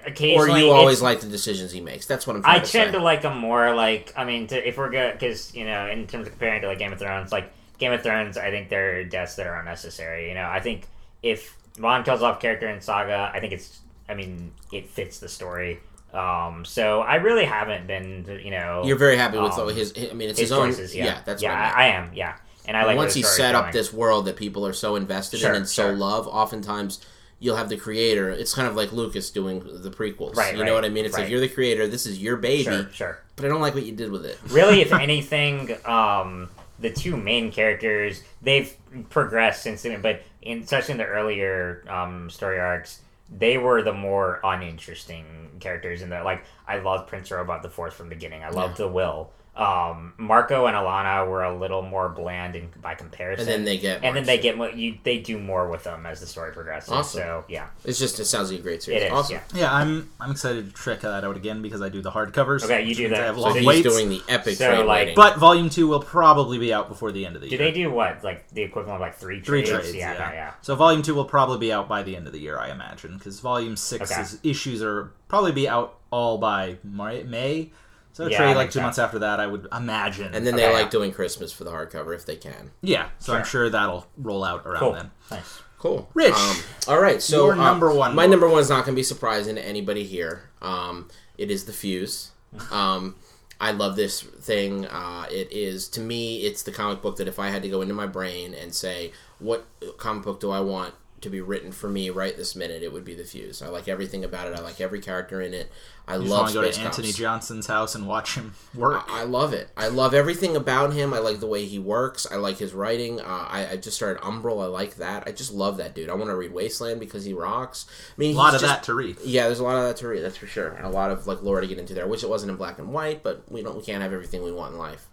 or you always like the decisions he makes. That's what I'm trying I to tend say. to like them more. Like, I mean, to, if we're good, because you know, in terms of comparing to like Game of Thrones, like Game of Thrones, I think there are deaths that are unnecessary. You know, I think if Ron kills off character in Saga, I think it's, I mean, it fits the story. Um, so I really haven't been, you know, You're very happy with um, his. I mean, it's his his, own. choices. Yeah, that's yeah, what I. I, am. Yeah, and I like Once he set up going. this world that people are so invested Sure, in and so love, oftentimes you'll have the creator. It's kind of like Lucas doing the prequels. Right, You right, know what I mean? It's right. like you're the creator. This is your baby, Sure, sure. but I don't like what you did with it. really, if anything, um, the two main characters they've progressed since then, but in especially in the earlier um, story arcs, they were the more uninteresting characters. In the like, I loved Prince Robot the Fourth from the beginning. I loved the Will. Um, Marco and Alana were a little more bland in, by comparison, And then they get. and then they shit. get mo- you. They do more with them as the story progresses. Awesome. So yeah, It's just it sounds like a great series. it is. awesome. Yeah. Yeah, I'm I'm excited to check that out again because I do the hardcovers. Okay, you which do that. I have So long So he's waits. doing the epic So, trade like, waiting. But volume two will probably be out before the end of the Do year. Do they do what like the equivalent of like three Three trades? trades, yeah, yeah. yeah, yeah. So volume two will probably be out by the end of the year, I imagine, because volume six's issues are probably be out all by May. So Yeah, trade like two so. months after that, I would imagine. and then Okay. they like doing Christmas for the hardcover if they can. yeah, so I'm Sure. sure that'll roll out around Cool. then. Nice. Cool. Rich, Um, all right. So your uh, number one My number one is not going to be surprising to anybody here. Um, it is the Fuse. Um, I love this thing. Uh, it is to me, it's the comic book that if I had to go into my brain and say what comic book do I want to be written for me right this minute, it would be the Fuse. I like everything about it. I like every character in it. I you just love want to go to Antony cops. Johnston's house and watch him work. I love it. I love everything about him. I like the way he works. I like his writing. Uh, I, I just started Umbral. I like that. I just love that dude. I want to read Wasteland because he rocks. I mean, a lot of just- that to read. Yeah, there's a lot of that to read. That's for sure, and a lot of like lore to get into there. Which it wasn't in black and white, but we don't. We can't have everything we want in life.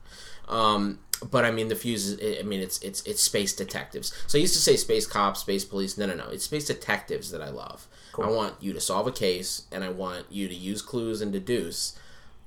Um, but I mean, the fuse is. I mean, it's it's it's space detectives. So I used to say space cops, space police. No, no, no. It's space detectives that I love. I want you to solve a case, and I want you to use clues and deduce,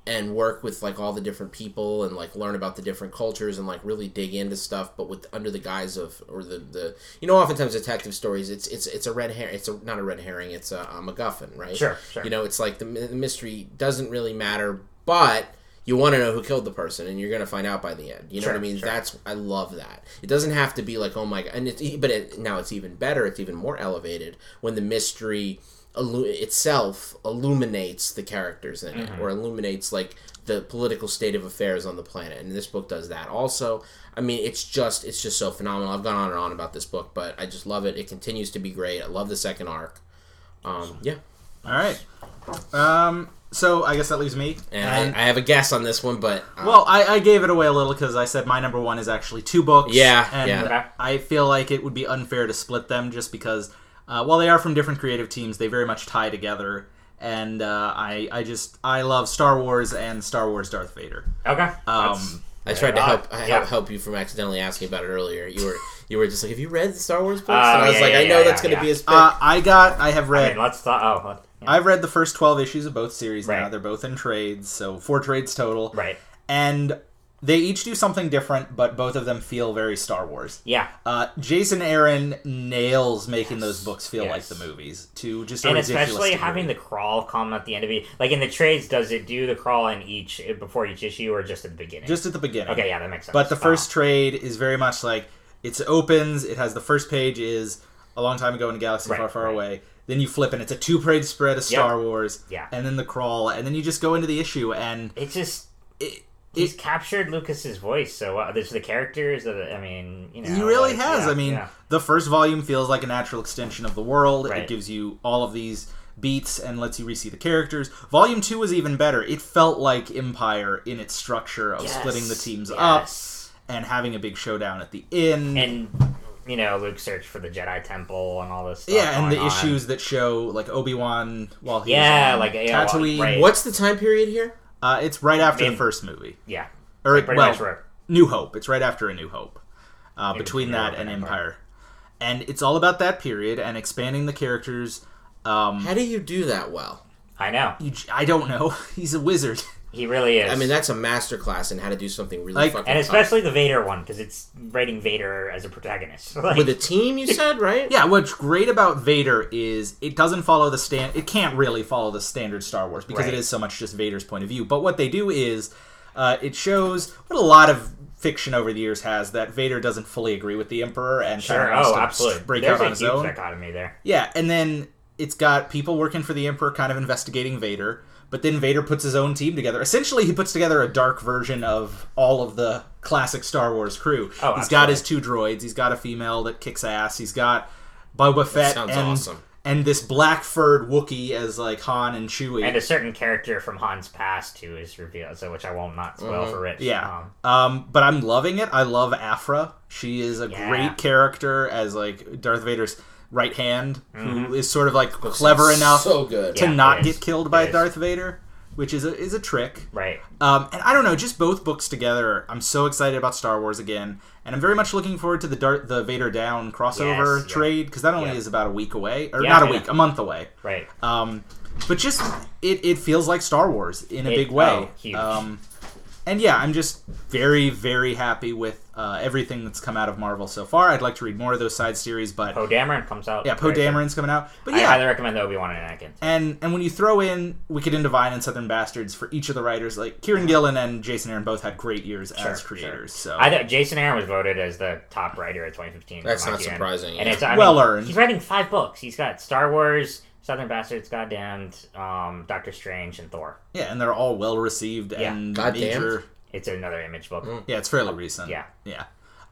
and work with like all the different people, and like learn about the different cultures, and like really dig into stuff. But with under the guise of or the the you know, oftentimes detective stories, it's it's it's a red herring. It's a, not a red herring. It's a, a MacGuffin, right? Sure, sure. You know, it's like the, the mystery doesn't really matter, but you want to know who killed the person, and you're going to find out by the end. You know Sure, what I mean? sure. That's I love that. It doesn't have to be like oh my god, and it's but it, now it's even better. It's even more elevated when the mystery illu- itself illuminates the characters in it, Mm-hmm. or illuminates like the political state of affairs on the planet. And this book does that also. I mean, it's just it's just so phenomenal. I've gone on and on about this book, but I just love it. It continues to be great. I love the second arc. Um, yeah, All right. Um. So I guess that leaves me. and, I, I have a guess on this one, but uh, Well, I, I gave it away a little because I said my number one is actually two books. Yeah, and yeah. I feel like it would be unfair to split them just because uh, while they are from different creative teams, they very much tie together. And uh, I I just I love Star Wars and Star Wars Darth Vader. Okay. Um, I tried to help I Yeah. help help you from accidentally asking about it earlier. You were you were just like, have you read the Star Wars books? Oh, and I was yeah, like, yeah, I know yeah, that's yeah, going to be yeah. his pick. uh, I got I have I read mean, let's thought. Oh, let- yeah. I've read the first twelve issues of both series now. They're both in trades, so four trades total. right. And they each do something different, but both of them feel very Star Wars. Yeah. Uh, Jason Aaron nails making those books feel Yes. like the movies to just and especially degree. having the crawl come at the end of it. Like in the trades, does it do the crawl in each before each issue or just at the beginning? just at the beginning. okay, yeah, that makes sense. But the first Uh, trade is very much like it opens. It has the first page is a long time ago in a galaxy Right, far, far right. away. Then you flip and it's a two page spread of Star Wars. Yeah. And then the crawl, and then you just go into the issue, and it just it, he's it, captured Lucas's voice. So uh, there's the characters. That, I mean, you know, he really like, has. yeah, I mean, yeah. the first volume feels like a natural extension of the world. It gives you all of these beats and lets you re-see the characters. Volume two was even better. It felt like Empire in its structure of Yes, splitting the teams up and having a big showdown at the end. and you know Luke search for the Jedi Temple and all this. stuff yeah, and the on. issues that show like Obi Wan while he's Yeah, on like, yeah, well, Tatooine. right. What's the time period here? Uh, it's right after In- the first movie, Yeah, or pretty well, much right. New Hope. It's right after A New Hope. Uh, between between that Hope and and Empire. Empire. and it's all about that period and expanding the characters. Um, How do you do that well? I know you, j- I don't know. He's a wizard. He really is. I mean, that's a masterclass in how to do something really Like- fucking and tough. especially the Vader one because it's writing Vader as a protagonist. Like, with a team. You said right? Yeah, what's great about Vader is it doesn't follow the stand. It can't really follow the standard Star Wars because Right. it is so much just Vader's point of view. But what they do is uh, it shows what a lot of fiction over the years has that Vader doesn't fully agree with the Emperor and sure. kind of wants Oh, to absolutely. break There's out a on his huge own. dichotomy there. Yeah, and then it's got people working for the Emperor kind of investigating Vader, but then Vader puts his own team together. Essentially, he puts together a dark version of all of the classic Star Wars crew. Oh, he's got his two droids, he's got a female that kicks ass, he's got Boba Fett sounds and awesome. and this black furred Wookiee as like Han and Chewie. And a certain character from Han's past too is revealed, so which I will not not spoil for Rich. Mm-hmm. Yeah. Um, Um, but I'm loving it. I love Aphra. She is a Yeah. great character as like Darth Vader's right hand, Mm-hmm. who is sort of like clever enough So good. to Yeah, not get killed by Darth Vader, which is a is a trick. right. Um, and I don't know, just both books together. I'm so excited about Star Wars again, and I'm very much looking forward to the Darth, the Vader Down crossover Yes, trade because that only Yeah. is about a week away, or Yeah, not a yeah. week, a month away. Right. Um, but just it, it feels like Star Wars in a It- big way. oh, huge. Um, and yeah, I'm just very very happy with uh, everything that's come out of Marvel so far. I'd like to read more of those side series, but Poe Dameron comes out. yeah, Poe very soon. Dameron's coming out. But yeah, I yeah, highly recommend the Obi Wan and Anakin. and and when you throw in Wicked and Divine and Southern Bastards for each of the writers, like Kieron Gillen and Jason Aaron both had great years Sure, as sure. creators. So I thought Jason Aaron was voted as the top writer of 2015. That's not IGN. surprising, And yeah. it's I Well mean, earned. He's writing five books. He's got Star Wars, Southern Bastards, Goddamned, um, Doctor Strange, and Thor. yeah, and they're all well received Yeah. and Goddamn. major. It's another image book. Yeah, it's fairly recent. Yeah. yeah.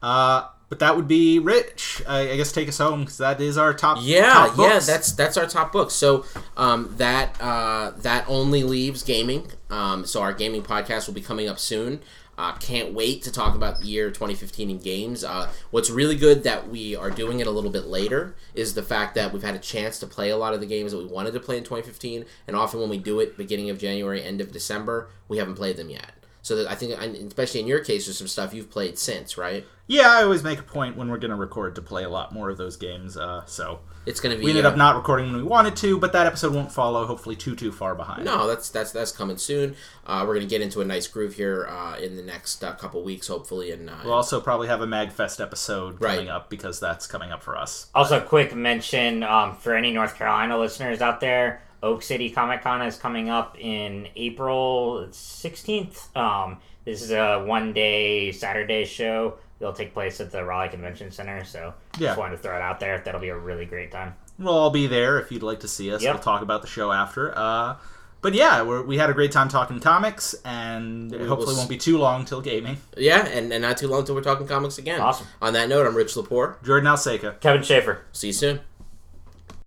Uh, but that would be Rich. I, I guess take us home because that is our top. Yeah, top yeah, that's that's our top book. So um, that uh, that only leaves gaming. Um, so our gaming podcast will be coming up soon. Uh, can't wait to talk about the year 2015 in games. Uh, what's really good that we are doing it a little bit later is the fact that we've had a chance to play a lot of the games that we wanted to play in 2015, and often when we do it beginning of January, end of December, we haven't played them yet. So that I think, especially in your case, there's some stuff you've played since, right? Yeah, I always make a point when we're going to record to play a lot more of those games. Uh, so It's going to be. we ended uh, up not recording when we wanted to, but that episode won't follow. Hopefully, too too far behind. No, that's that's that's coming soon. Uh, we're gonna get into a nice groove here uh, in the next uh, couple weeks, hopefully. And uh, We'll also probably have a Magfest episode Right. coming up because that's coming up for us. Also, quick mention um, for any North Carolina listeners out there: Oak City Comic Con is coming up in April sixteenth. Um, this is a one-day Saturday show. It'll take place at the Raleigh Convention Center. So, Yeah. just wanted to throw it out there. That'll be a really great time. We'll all be there if you'd like to see us. Yep. We'll talk about the show after. Uh, but yeah, we're, we had a great time talking comics, and will hopefully s- won't be too long till gaming. yeah, and, and not too long until we're talking comics again. Awesome. On that note, I'm Rich Lepore. Jordan Alseca. Kevin Schaefer. See you soon.